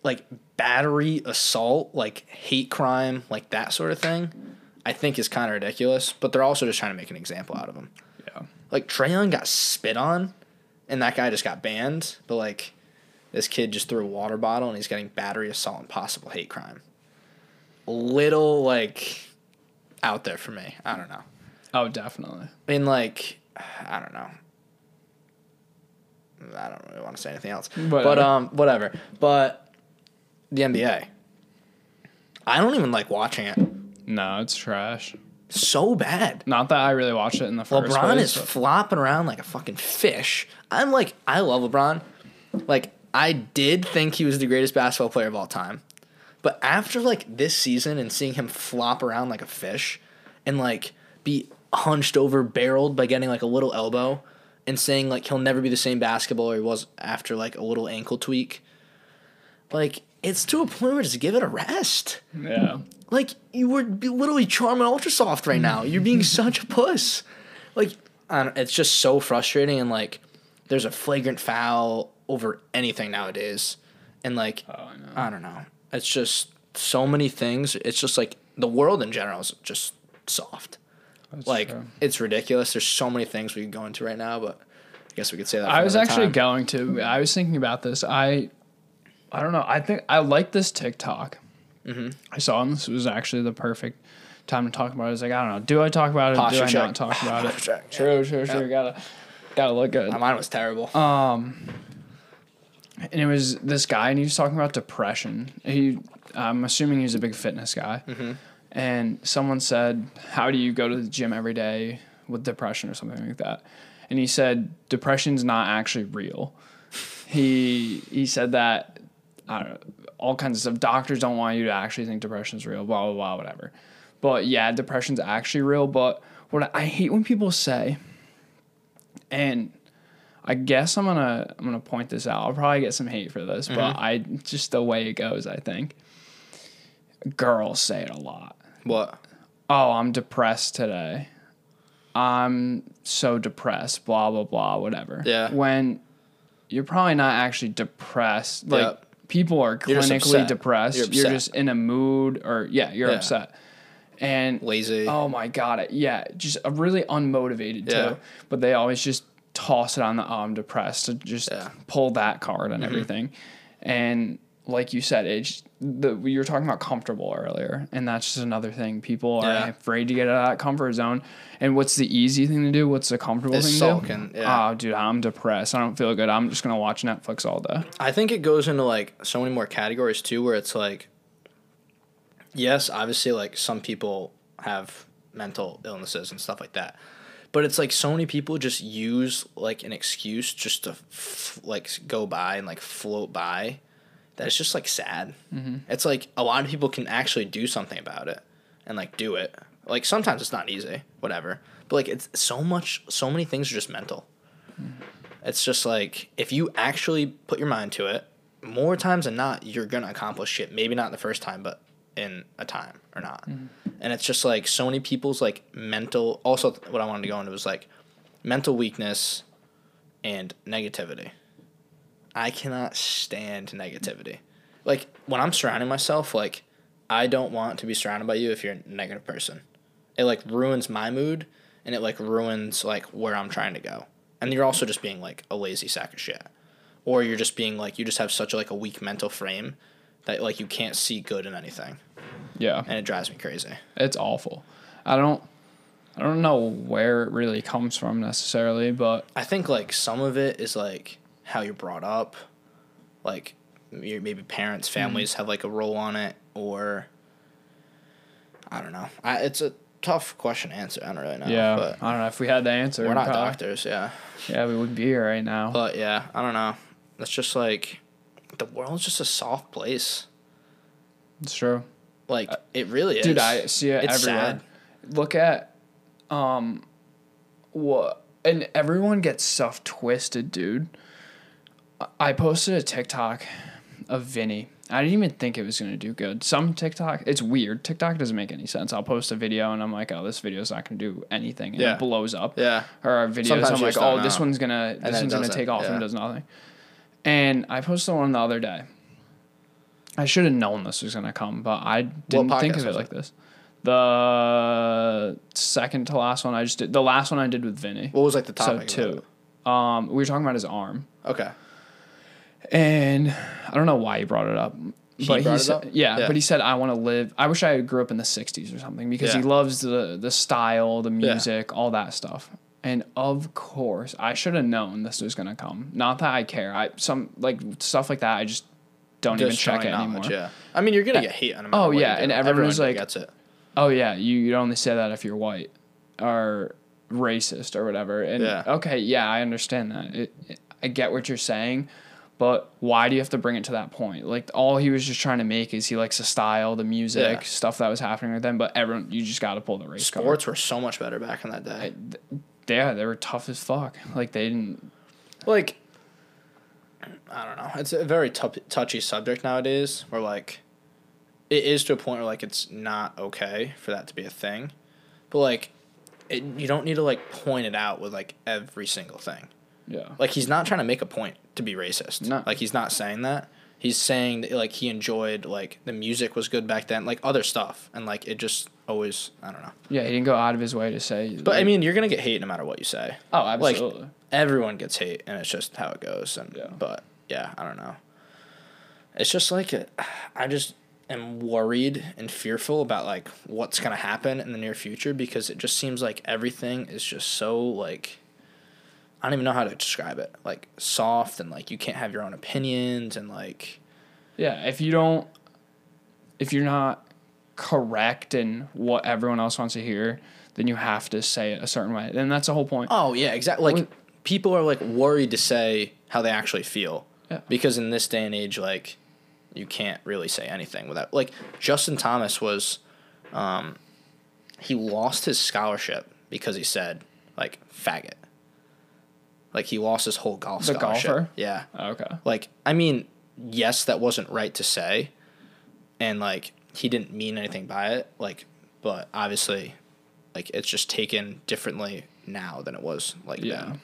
like battery, assault, like hate crime, like that sort of thing, I think is kind of ridiculous. But they're also just trying to make an example out of him. Yeah. Like Trae Young got spit on, and that guy just got banned. But like, this kid just threw a water bottle, and he's getting battery, assault, and possible hate crime. Little like out there for me. I don't know. Oh, definitely. I mean, like, I don't know. I don't really want to say anything else. But Whatever. um, whatever. But the NBA. I don't even like watching it. No, it's trash. So bad. Not that I really watched it in the first LeBron place. is but- flopping around like a fucking fish. I'm like, I love LeBron. Like, I did think he was the greatest basketball player of all time. But after like this season and seeing him flop around like a fish and like be hunched over, barreled by getting like a little elbow and saying like he'll never be the same basketballer he was after like a little ankle tweak. Like, it's to a point where just give it a rest. yeah. Like you were be- literally Charmin Ultra Soft right now. You're being such a puss. Like I don't, it's just so frustrating and like there's a flagrant foul over anything nowadays, and like Oh, I know. I don't know. It's just so many things. It's just like the world in general is just soft. That's like true. it's ridiculous. There's so many things we could go into right now, but I guess we could say that. I was actually time. going to. I was thinking about this. I, I don't know. I think I like this TikTok. Mm-hmm. I saw, and this was actually the perfect time to talk about it. I was like, I don't know. Do I talk about it? Posture do I check. not talk about it? Check. True, true, true. Gotta, gotta look good. Mine was terrible. Um, and it was this guy, and he was talking about depression. He, I'm assuming he's a big fitness guy. Mm-hmm. And someone said, "How do you go to the gym every day with depression or something like that?" And he said, "Depression's not actually real." He he said that I don't know, all kinds of stuff. Doctors don't want you to actually think depression's real. Blah blah blah, whatever. But yeah, depression's actually real. But what I, I hate when people say, and I guess I'm gonna I'm gonna point this out. I'll probably get some hate for this, but mm-hmm. I just the way it goes. I think girls say it a lot. what? Oh, I'm depressed today. I'm so depressed. Blah blah blah. Whatever. Yeah. When you're probably not actually depressed. Like Yep. people are clinically depressed. You're You're, just in a mood, or yeah, you're Yeah. upset. And Lazy. Oh my god, it yeah, just a really unmotivated Yeah. too. But they always just toss it on the oh, I'm depressed to just Yeah. Mm-hmm. pull that card and everything. And like you said, it's the you were talking about comfortable earlier, and that's just another thing. People are Yeah. afraid to get out of that comfort zone. And what's the easy thing to do? What's the comfortable Is thing sulking, to do? yeah. Oh, dude, I'm depressed. I don't feel good. I'm just gonna watch Netflix all day. I think it goes into like so many more categories too, where it's like, yes, obviously, like some people have mental illnesses and stuff like that, but it's like so many people just use like an excuse just to f- like go by and like float by. That it's just like sad. Mm-hmm. It's like a lot of people can actually do something about it and like do it. Like sometimes it's not easy, whatever. But like it's so much, so many things are just mental. Mm-hmm. It's just like if you actually put your mind to it, more times than not, you're gonna accomplish shit. Maybe not the first time, but in a time or not. Mm-hmm. And it's just like so many people's like mental. Also, what I wanted to go into was like mental weakness and negativity. I cannot stand negativity. Like when I'm surrounding myself, like I don't want to be surrounded by you if you're a negative person. It like ruins my mood and it like ruins like where I'm trying to go. And you're also just being like a lazy sack of shit. Or you're just being like you just have such like a weak mental frame that like you can't see good in anything. Yeah. And it drives me crazy. It's awful. I don't I don't know where it really comes from necessarily, but I think like some of it is like how you're brought up, like your maybe parents, mm-hmm. families have like a role on it, or I don't know. I, it's a tough question to answer. I don't really know. yeah, but I don't know if we had the answer. we're not probably- doctors. Yeah, Yeah, we wouldn't be here right now. but yeah, I don't know. It's just like the world's just a soft place. it's true. Like it really is, Dude, I see it It's everywhere. sad. Look at um what and everyone gets stuff twisted, dude. I- I posted a TikTok of Vinny. I didn't even think it was gonna do good. Some TikTok, it's weird. TikTok doesn't make any sense. I'll post a video and I'm like, oh, this video's not gonna do anything, and Yeah. it blows up. Yeah. Or our videos, Sometimes I'm like, oh, this one's gonna, this one's gonna take off yeah. and does nothing. And I posted one the other day. I should have known this was gonna come, but I didn't think of it like this. The second to last one I just did. The last one I did with Vinny. What was like the topic? So two. Um, we were talking about his arm, Okay. and I don't know why he brought it up. He but brought it said, up? Yeah, Yeah. but he said I want to live. I wish I grew up in the '60s or something because he loves the the style, the Yeah. music, all that stuff. And of course, I should have known this was gonna come. Not that I care. I some like stuff like that. I just don't even check it anymore. Yeah. I mean, you're gonna get hate on. Oh, yeah, and everyone's Everyone like- gets it. Oh yeah, you you only say that if you're white or racist or whatever. And Yeah. okay, yeah, I understand that. It, it- I get what you're saying, but why do you have to bring it to that point? Like all he was just trying to make is he likes the style, the music, Yeah. stuff that was happening with them. But everyone, you just got to pull the race card. Sports were so much better back in that day. I- th- Yeah, they were tough as fuck. Like they didn't. like I don't know. It's a very tou- touchy subject nowadays. Where like it is to a point where like it's not okay for that to be a thing, but like it, you don't need to like point it out with like every single thing. Yeah. Like he's not trying to make a point to be racist. No. Like he's not saying that. He's saying that like he enjoyed like the music was good back then, like other stuff, and like it just always I don't know. Yeah, he didn't go out of his way to say. But I mean, you're gonna get hate no matter what you say. oh, like, absolutely. everyone gets hate and it's just how it goes and Yeah. but yeah i don't know it's just like i just am worried and fearful about like what's going to happen in the near future because it just seems like everything is just so like i don't even know how to describe it like soft and like you can't have your own opinions and like Yeah, if you don't, if you're not correct in what everyone else wants to hear, then you have to say it a certain way. And that's the whole point. oh yeah exactly like When- people are like worried to say how they actually feel Yeah. because in this day and age like you can't really say anything without like justin thomas was um he lost his scholarship because he said like faggot like he lost his whole golf The scholarship golfer? yeah Okay. like i mean yes that wasn't right to say and like he didn't mean anything by it like but obviously like it's just taken differently now than it was like Yeah. then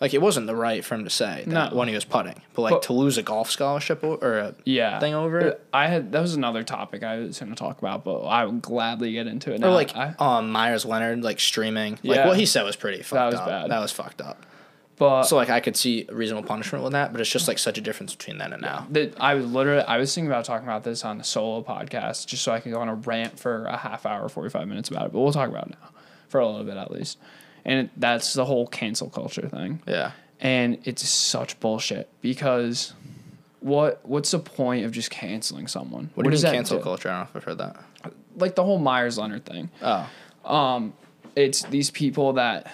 like it wasn't the right for him to say that No. when he was putting but like But- to lose a golf scholarship or a Yeah. thing over it I had that was another topic I was going to talk about, but I would gladly get into it or now. like I, um meyers leonard like streaming like Yeah. what he said was pretty fucked was up bad. that was fucked up but so like i could see a reasonable punishment with that but it's just like such a difference between then and now that I was literally I was thinking about talking about this on a solo podcast just so I can go on a rant for a half hour, forty five minutes about it. But we'll talk about it now for a little bit at least. And that's the whole cancel culture thing. yeah and it's such bullshit because what what's the point of just canceling someone? what, do you mean cancel do? culture i don't know if i've heard that Like the whole Meyers Leonard thing. oh Um, It's these people that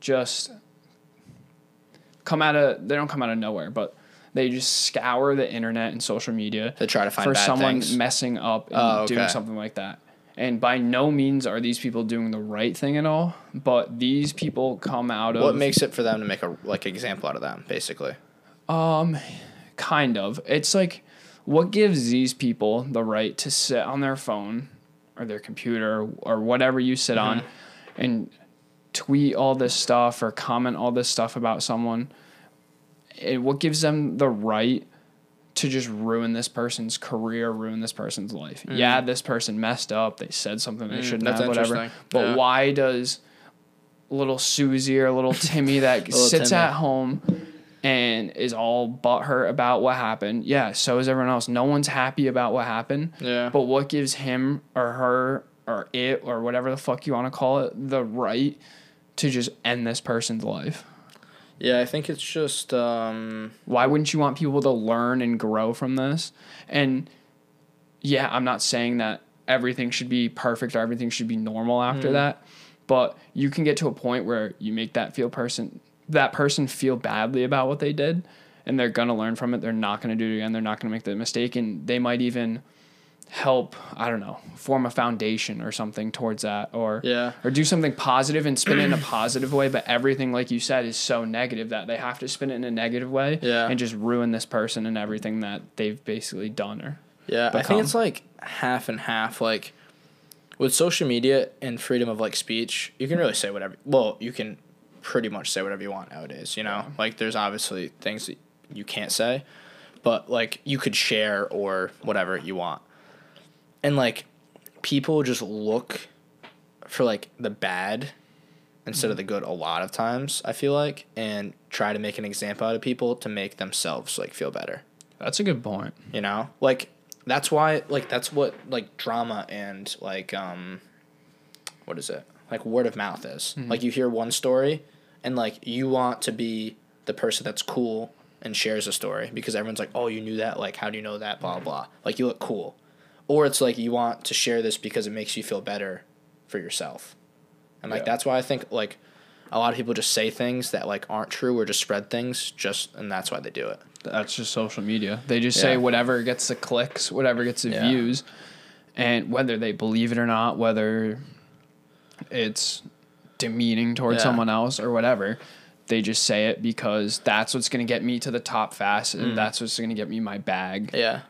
just come out of they don't come out of nowhere, but they just scour the internet and social media to try to find for someone things. messing up and Oh, doing something like that. And by no means are these people doing the right thing at all, but these people come out of what makes it for them to make a like example out of them basically Um, kind of. It's like what gives these people the right to sit on their phone or their computer or whatever you sit on and tweet all this stuff or comment all this stuff about someone? And what gives them the right to just ruin this person's career, ruin this person's life? Mm. Yeah, this person messed up. They said something they mm, shouldn't that's have, whatever. But Yeah. why does little Susie or little Timmy that Little sits Timmy. at home and is all butthurt about what happened. Yeah, so is everyone else. No one's happy about what happened. Yeah. But what gives him or her or it or whatever the fuck you want to call it the right to just end this person's life? Yeah, I think it's just um Why wouldn't you want people to learn and grow from this? And yeah, I'm not saying that everything should be perfect or everything should be normal after that, but you can get to a point where you make that feel person that person feel badly about what they did and they're going to learn from it. They're not going to do it again. They're not going to make the mistake and they might even help i don't know form a foundation or something towards that or Yeah. or do something positive and spin it in a positive way but everything like you said is so negative that they have to spin it in a negative way Yeah. and just ruin this person and everything that they've basically done or Yeah, I think it's like half and half. Like with social media and freedom of like speech, you can really say whatever. Well, you can pretty much say whatever you want nowadays. You know, like there's obviously things that you can't say, but like you could share or whatever you want, and like people just look for like the bad instead of the good a lot of times. I feel like and try to make an example out of people to make themselves like feel better. That's a good point. You know? Like that's why like that's what like drama and like um what is it? Like word of mouth is. Like you hear one story and like you want to be the person that's cool and shares a story because everyone's like oh you knew that. Like how do you know that? Blah blah. Like you look cool or it's like you want to share this because it makes you feel better for yourself and like Yeah. that's why i think like a lot of people just say things that like aren't true or just spread things just and that's why they do it that's just social media. They just say whatever gets the clicks, whatever gets the Yeah. views, and whether they believe it or not, whether it's demeaning towards Yeah. someone else or whatever, they just say it because that's what's going to get me to the top fast, Mm. and that's what's going to get me my bag. Yeah.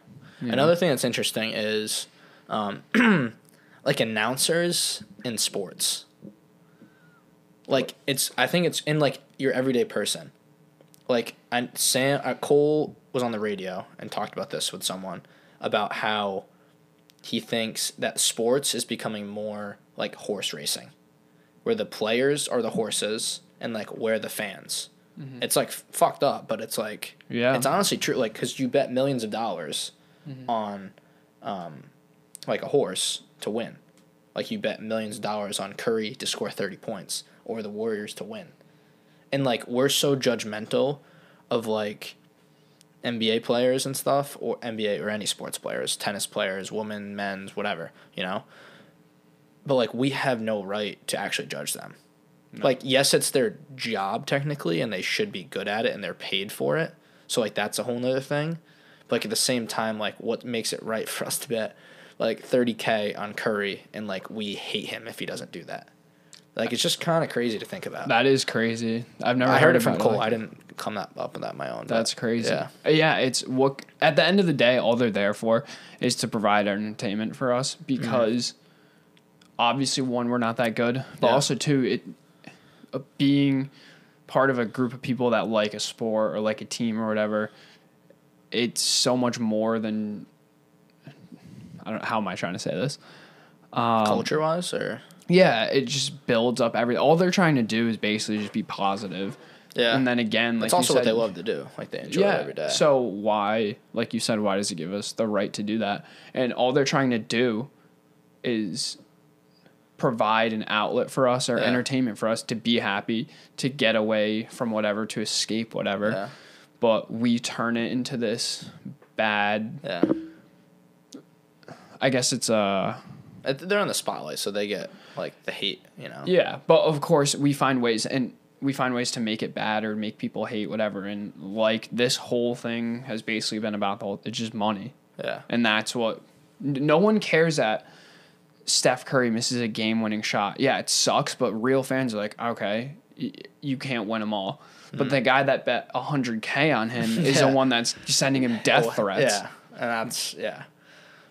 Another thing that's interesting is um, like announcers in sports. Like it's I think it's in like your everyday person. Like I Sam uh, Cole was on the radio and talked about this with someone about how he thinks that sports is becoming more like horse racing where the players are the horses and like we're the fans. It's like fucked up, but it's like Yeah. it's honestly true. Like because you bet millions of dollars on, um, like a horse to win, like you bet millions of dollars on Curry to score thirty points or the Warriors to win, and like we're so judgmental of like NBA players and stuff, or NBA or any sports players, tennis players, women, men's, whatever, you know. But like we have no right to actually judge them. Like yes, it's their job technically, and they should be good at it, and they're paid for it. So like that's a whole nother thing. Like at the same time, like what makes it right for us to bet like thirty k on Curry, and like we hate him if he doesn't do that. Like it's just kind of crazy to think about. That is crazy. I've never I heard it from Cole. like I didn't come that up with that my own. That's crazy. Yeah. Yeah. yeah, it's what at the end of the day, all they're there for is to provide entertainment for us because obviously one, we're not that good, but Yeah. also two, it uh, being part of a group of people that like a sport or like a team or whatever, it's so much more than I don't know how am I trying to say this. Um, culture wise, or Yeah, it just builds up every. All they're trying to do is basically just be positive. yeah, And then again, like it's also what they love to do. Like they enjoy yeah. it every day. So why, like you said, why does it give us the right to do that? And all they're trying to do is provide an outlet for us or Yeah. entertainment for us to be happy, to get away from whatever, to escape whatever. Yeah. But we turn it into this bad. yeah, I guess it's uh, a Uh, they're on the spotlight, so they get like the hate. You know. yeah. But of course, we find ways and. We find ways to make it bad or make people hate whatever, and like this whole thing has basically been about the whole. It's just money. Yeah. And that's what no one cares that Steph Curry misses a game winning shot. Yeah, it sucks, but real fans are like, okay, y- you can't win them all. But the guy that bet 100K on him is the Mm. One that's sending him death Oh, threats. Yeah, and that's yeah.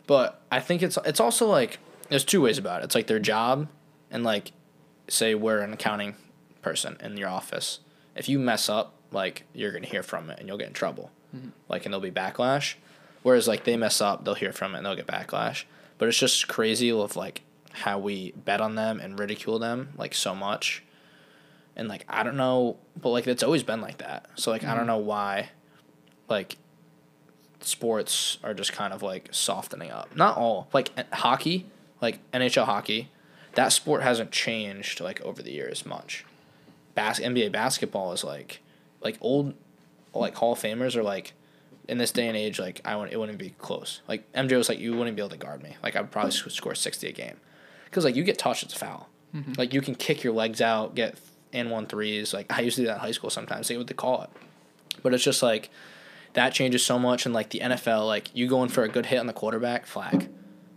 But I think it's it's also like there's two ways about it. It's like their job, and like say we're an accounting person in your office. If you mess up, like you're gonna hear from it, and you'll get in trouble. Like and there'll be backlash. Whereas like they mess up, they'll hear from it, and they'll get backlash. But it's just crazy of like how we bet on them and ridicule them like so much. And like I don't know, but like it's always been like that. So like I don't mm-hmm. know why, like sports are just kind of like softening up. Not all. Like hockey, like NHL hockey, that sport hasn't changed like over the years much. Bas- NBA basketball is like like old like Hall of Famers are like in this day and age like I wouldn't it wouldn't be close. Like MJ was like you wouldn't be able to guard me. Like I'd probably mm-hmm. score 60 a game. Cuz like you get touched it's a foul. Mm-hmm. Like you can kick your legs out, get and one threes. Like I used to do that in high school sometimes. They what they call it. But it's just like that changes so much and like the NFL like you going for a good hit on the quarterback flag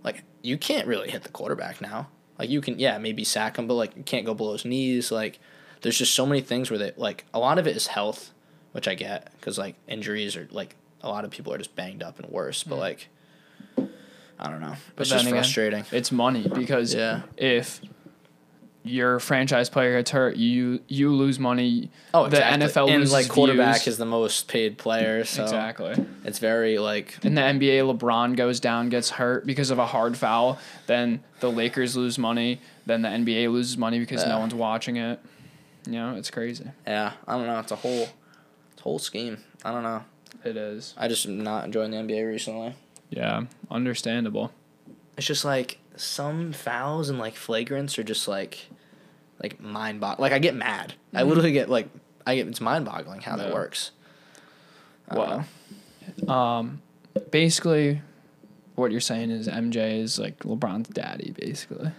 like you can't really hit the quarterback now. Like you can, yeah, maybe sack him, but like you can't go below his knees. Like there's just so many things where they like a lot of it is health, which I get because like injuries are like a lot of people are just banged up and worse. But like I don't know, But it's just again, frustrating. It's money because Yeah. if your franchise player gets hurt, you you lose money. Oh, the exactly. NFL and loses like quarterback views. is the most paid player, so exactly. it's very like In the NBA, LeBron goes down, gets hurt because of a hard foul. Then the Lakers lose money. Then the NBA loses money because no one's watching it. You know, it's crazy. yeah. I don't know. It's a whole, it's a whole scheme. I don't know. It is. I just am not enjoying the NBA recently. Yeah, understandable. It's just like some fouls and like flagrants are just like, like mind boggling. Like I get mad. I literally get like I get it's mind boggling how that works. Well, um, basically, what you're saying is MJ is like LeBron's daddy, basically.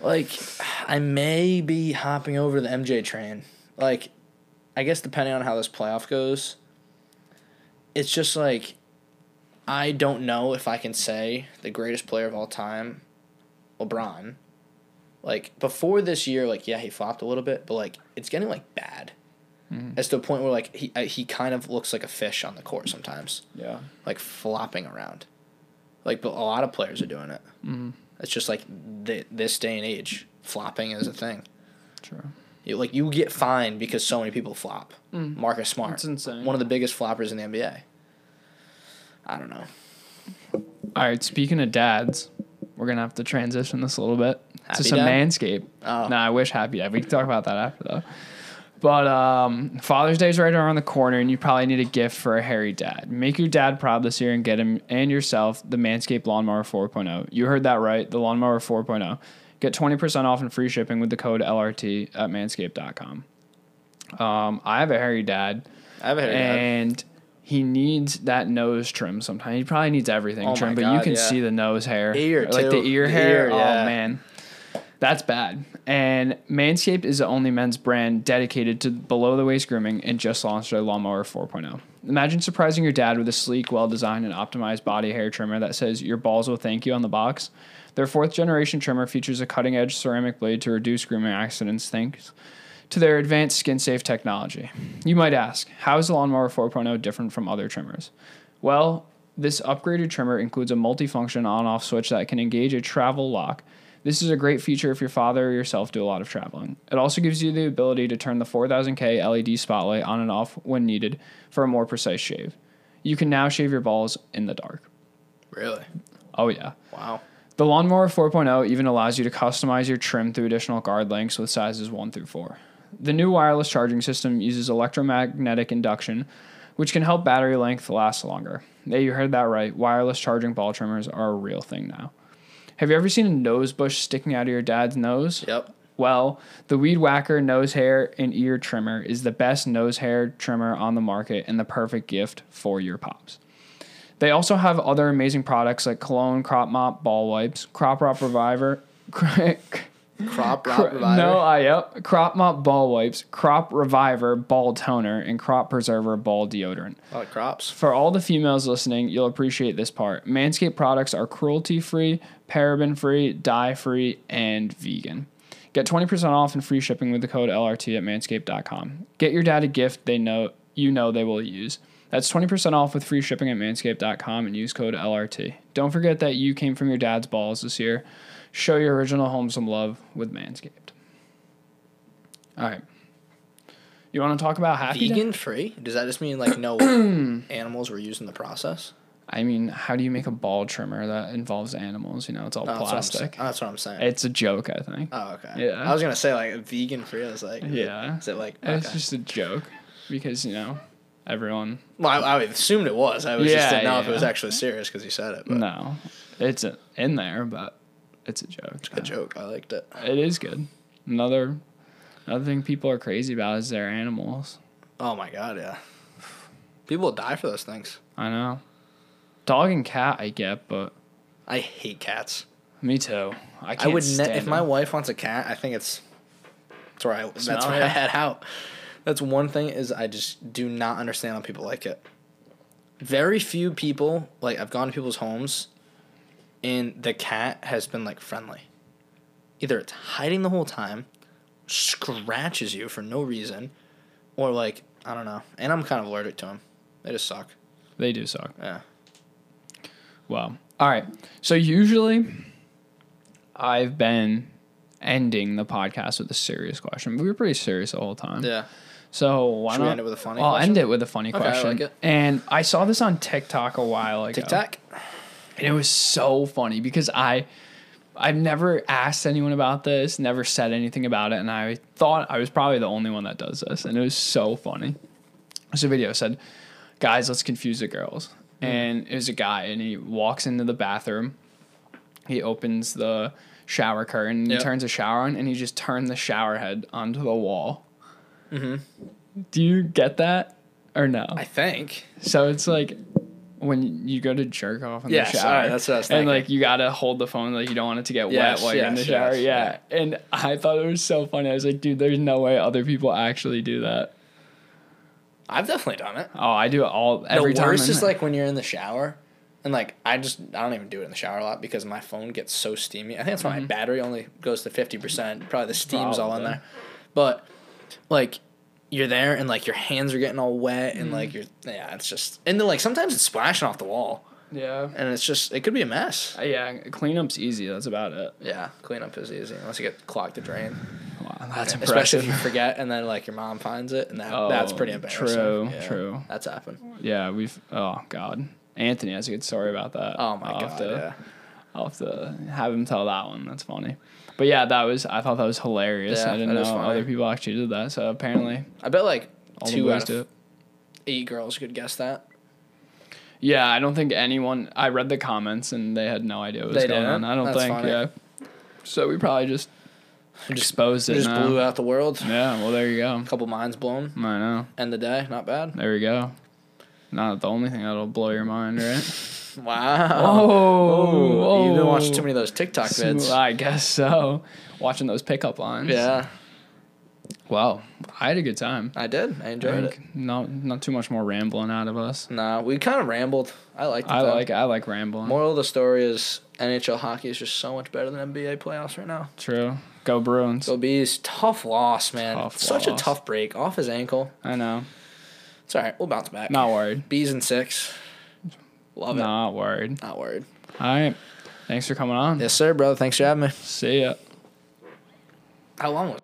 like I may be hopping over the MJ train. Like, I guess depending on how this playoff goes, it's just like I don't know if I can say the greatest player of all time, LeBron. Like before this year, like yeah, he flopped a little bit, but like it's getting like bad. It's to the point where like he he kind of looks like a fish on the court sometimes, Yeah. like flopping around. Like but a lot of players are doing it. Mm-hmm. It's just like th- this day and age, flopping is a thing. True. You, like you get fined because so many people flop. Marcus Smart, That's insane. one of the biggest floppers in the NBA. I don't know. All right. Speaking of dads, we're gonna have to transition this a little bit Happy to some Dad? Manscaped. Oh. No, I wish Happy Dad. We can talk about that after though. But um, Father's Day is right around the corner, and you probably need a gift for a hairy dad. Make your dad proud this year and get him and yourself the Manscaped Lawnmower 4.0. You heard that right, the Lawnmower 4.0. Get 20% off and free shipping with the code LRT at manscaped.com. Um, I have a hairy dad, I have a hairy dad. and he needs that nose trim sometimes. He probably needs everything Oh trim, but you can yeah. see the nose hair. Ear, like the ear The hair. ear, oh, man. That's bad. And Manscaped is the only men's brand dedicated to below the waist grooming and just launched their Lawnmower 4.0. Imagine surprising your dad with a sleek, well designed, and optimized body hair trimmer that says your balls will thank you on the box. Their fourth generation trimmer features a cutting edge ceramic blade to reduce grooming accidents thanks to their advanced skin safe technology. You might ask, how is the Lawnmower 4.0 different from other trimmers? Well, this upgraded trimmer includes a multifunction on off switch that can engage a travel lock. This is a great feature if your father or yourself do a lot of traveling. It also gives you the ability to turn the 4000K LED spotlight on and off when needed for a more precise shave. You can now shave your balls in the dark. Really? Oh, yeah. Wow. The Lawnmower 4.0 even allows you to customize your trim through additional guard lengths with sizes 1 through 4. The new wireless charging system uses electromagnetic induction, which can help battery length last longer. Yeah, you heard that right. Wireless charging ball trimmers are a real thing now. Have you ever seen a nose bush sticking out of your dad's nose? Yep. Well, the Weed Whacker nose hair and ear trimmer is the best nose hair trimmer on the market and the perfect gift for your pops. They also have other amazing products like Cologne Crop Mop Ball Wipes, Crop Rop Reviver, Crop Reviver. no, I yep, Crop Mop Ball Wipes, Crop Reviver Ball Toner, and Crop Preserver Ball Deodorant. A lot of crops. For all the females listening, you'll appreciate this part. Manscaped products are cruelty free, paraben free, dye free, and vegan. Get 20% off and free shipping with the code LRT at manscaped.com. Get your dad a gift they know you know they will use. That's 20% off with free shipping at manscaped.com and use code LRT. Don't forget that you came from your dad's balls this year. Show your original home some love with Manscaped. All right. You want to talk about happy? Vegan free? Does that just mean like no animals were used in the process? I mean, how do you make a ball trimmer that involves animals? You know, it's all Oh, that's, what plastic. oh, that's what I'm saying. It's a joke, I think. oh, okay. Yeah. I was gonna say like vegan free. I was like, Yeah. Is it like? It's just a joke because you know everyone. Well, I, I assumed it was. I was Yeah, just didn't know if it was actually serious because you said it. But No, it's in there, but it's a joke. it's a good joke. I liked it. It is good. Another another thing people are crazy about is their animals. Oh my god, yeah. People will die for those things. I know. Dog and cat, I get, but I hate cats. me too. I can't I would ne- if my them. wife wants a cat. I think it's that's where I that's Smell where it. I head out. That's one thing is I just do not understand how people like it. Very few people like I've gone to people's homes, and the cat has been like friendly. Either it's hiding the whole time, scratches you for no reason, or like I don't know. And I'm kind of allergic to them. They just suck. They do suck. Yeah. Wow. All right. So usually I've been ending the podcast with a serious question. We were pretty serious the whole time. Yeah. So why Should we not end it with a funny I'll question? end it with a funny Okay, I question. like it. And I saw this on TikTok a while ago. Tic Tac. And it was so funny because I I've never asked anyone about this, never said anything about it, and I thought I was probably the only one that does this, and it was so funny. This video said, "Guys, let's confuse the girls." Hmm. And it was a guy, and he walks into the bathroom. He opens the shower curtain, Yep. he turns the shower on, and he just turned the shower head onto the wall. Mm-hmm. Do you get that or no? I think. So it's like when you go to jerk off in Yes, the shower. alright, that's what I was And like you gotta hold the phone like you don't want it to get Yes, wet while you're in the shower. yes, yeah. And I thought it was so funny. I was like, dude, there's no way other people actually do that. I've definitely done it. Oh, I do it all every the time. worst in is there. like when you're in the shower, and like I just I don't even do it in the shower a lot because my phone gets so steamy. I think that's why my mm-hmm. battery only goes to fifty percent. Probably the steam's all in there, but like you're there and like your hands are getting all wet and like you're yeah it's just and then like sometimes it's splashing off the wall yeah. and it's just it could be a mess. Uh, Yeah, cleanup's easy. That's about it. Yeah, cleanup is easy unless you get clogged to drain. Wow, that's Especially impressive. if you forget and then like your mom finds it and that Oh, that's pretty embarrassing. true, Yeah, true. That's happened. yeah, we've. Oh God, Anthony has a good story about that. Oh my I'll god. Have to, yeah. I'll have to have him tell that one. That's funny. But yeah, that was. I thought that was hilarious. Yeah, I didn't know other people actually did that. So apparently, I bet like two out of it. eight girls could guess that. Yeah, I don't think anyone. I read the comments and they had no idea what was They going didn't? on. I don't That's think. funny. Yeah. So we probably just exposed it. Just now. blew out the world. Yeah. Well, there you go. A couple minds blown. I know. End the day, not bad. There we go. Not the only thing that'll blow your mind, right? Wow. Oh, you've been watching too many of those TikTok vids. I guess so. Watching those pickup lines. Yeah, Wow. I had a good time. I did. I I enjoyed it. Not not too much more rambling out of us. Nah, we kind of rambled. I liked it. I though. like I like rambling. Moral of the story is NHL hockey is just so much better than NBA playoffs right now. True. Go Bruins. Go Bees. Tough loss, man. Tough Such loss. a tough break. Off his ankle. I know. It's all right. We'll bounce back. Not worried. Bees and six. Love it. Not worried. Not worried. All right. Thanks for coming on. Yes, sir, brother. Thanks for having me. See ya. How long was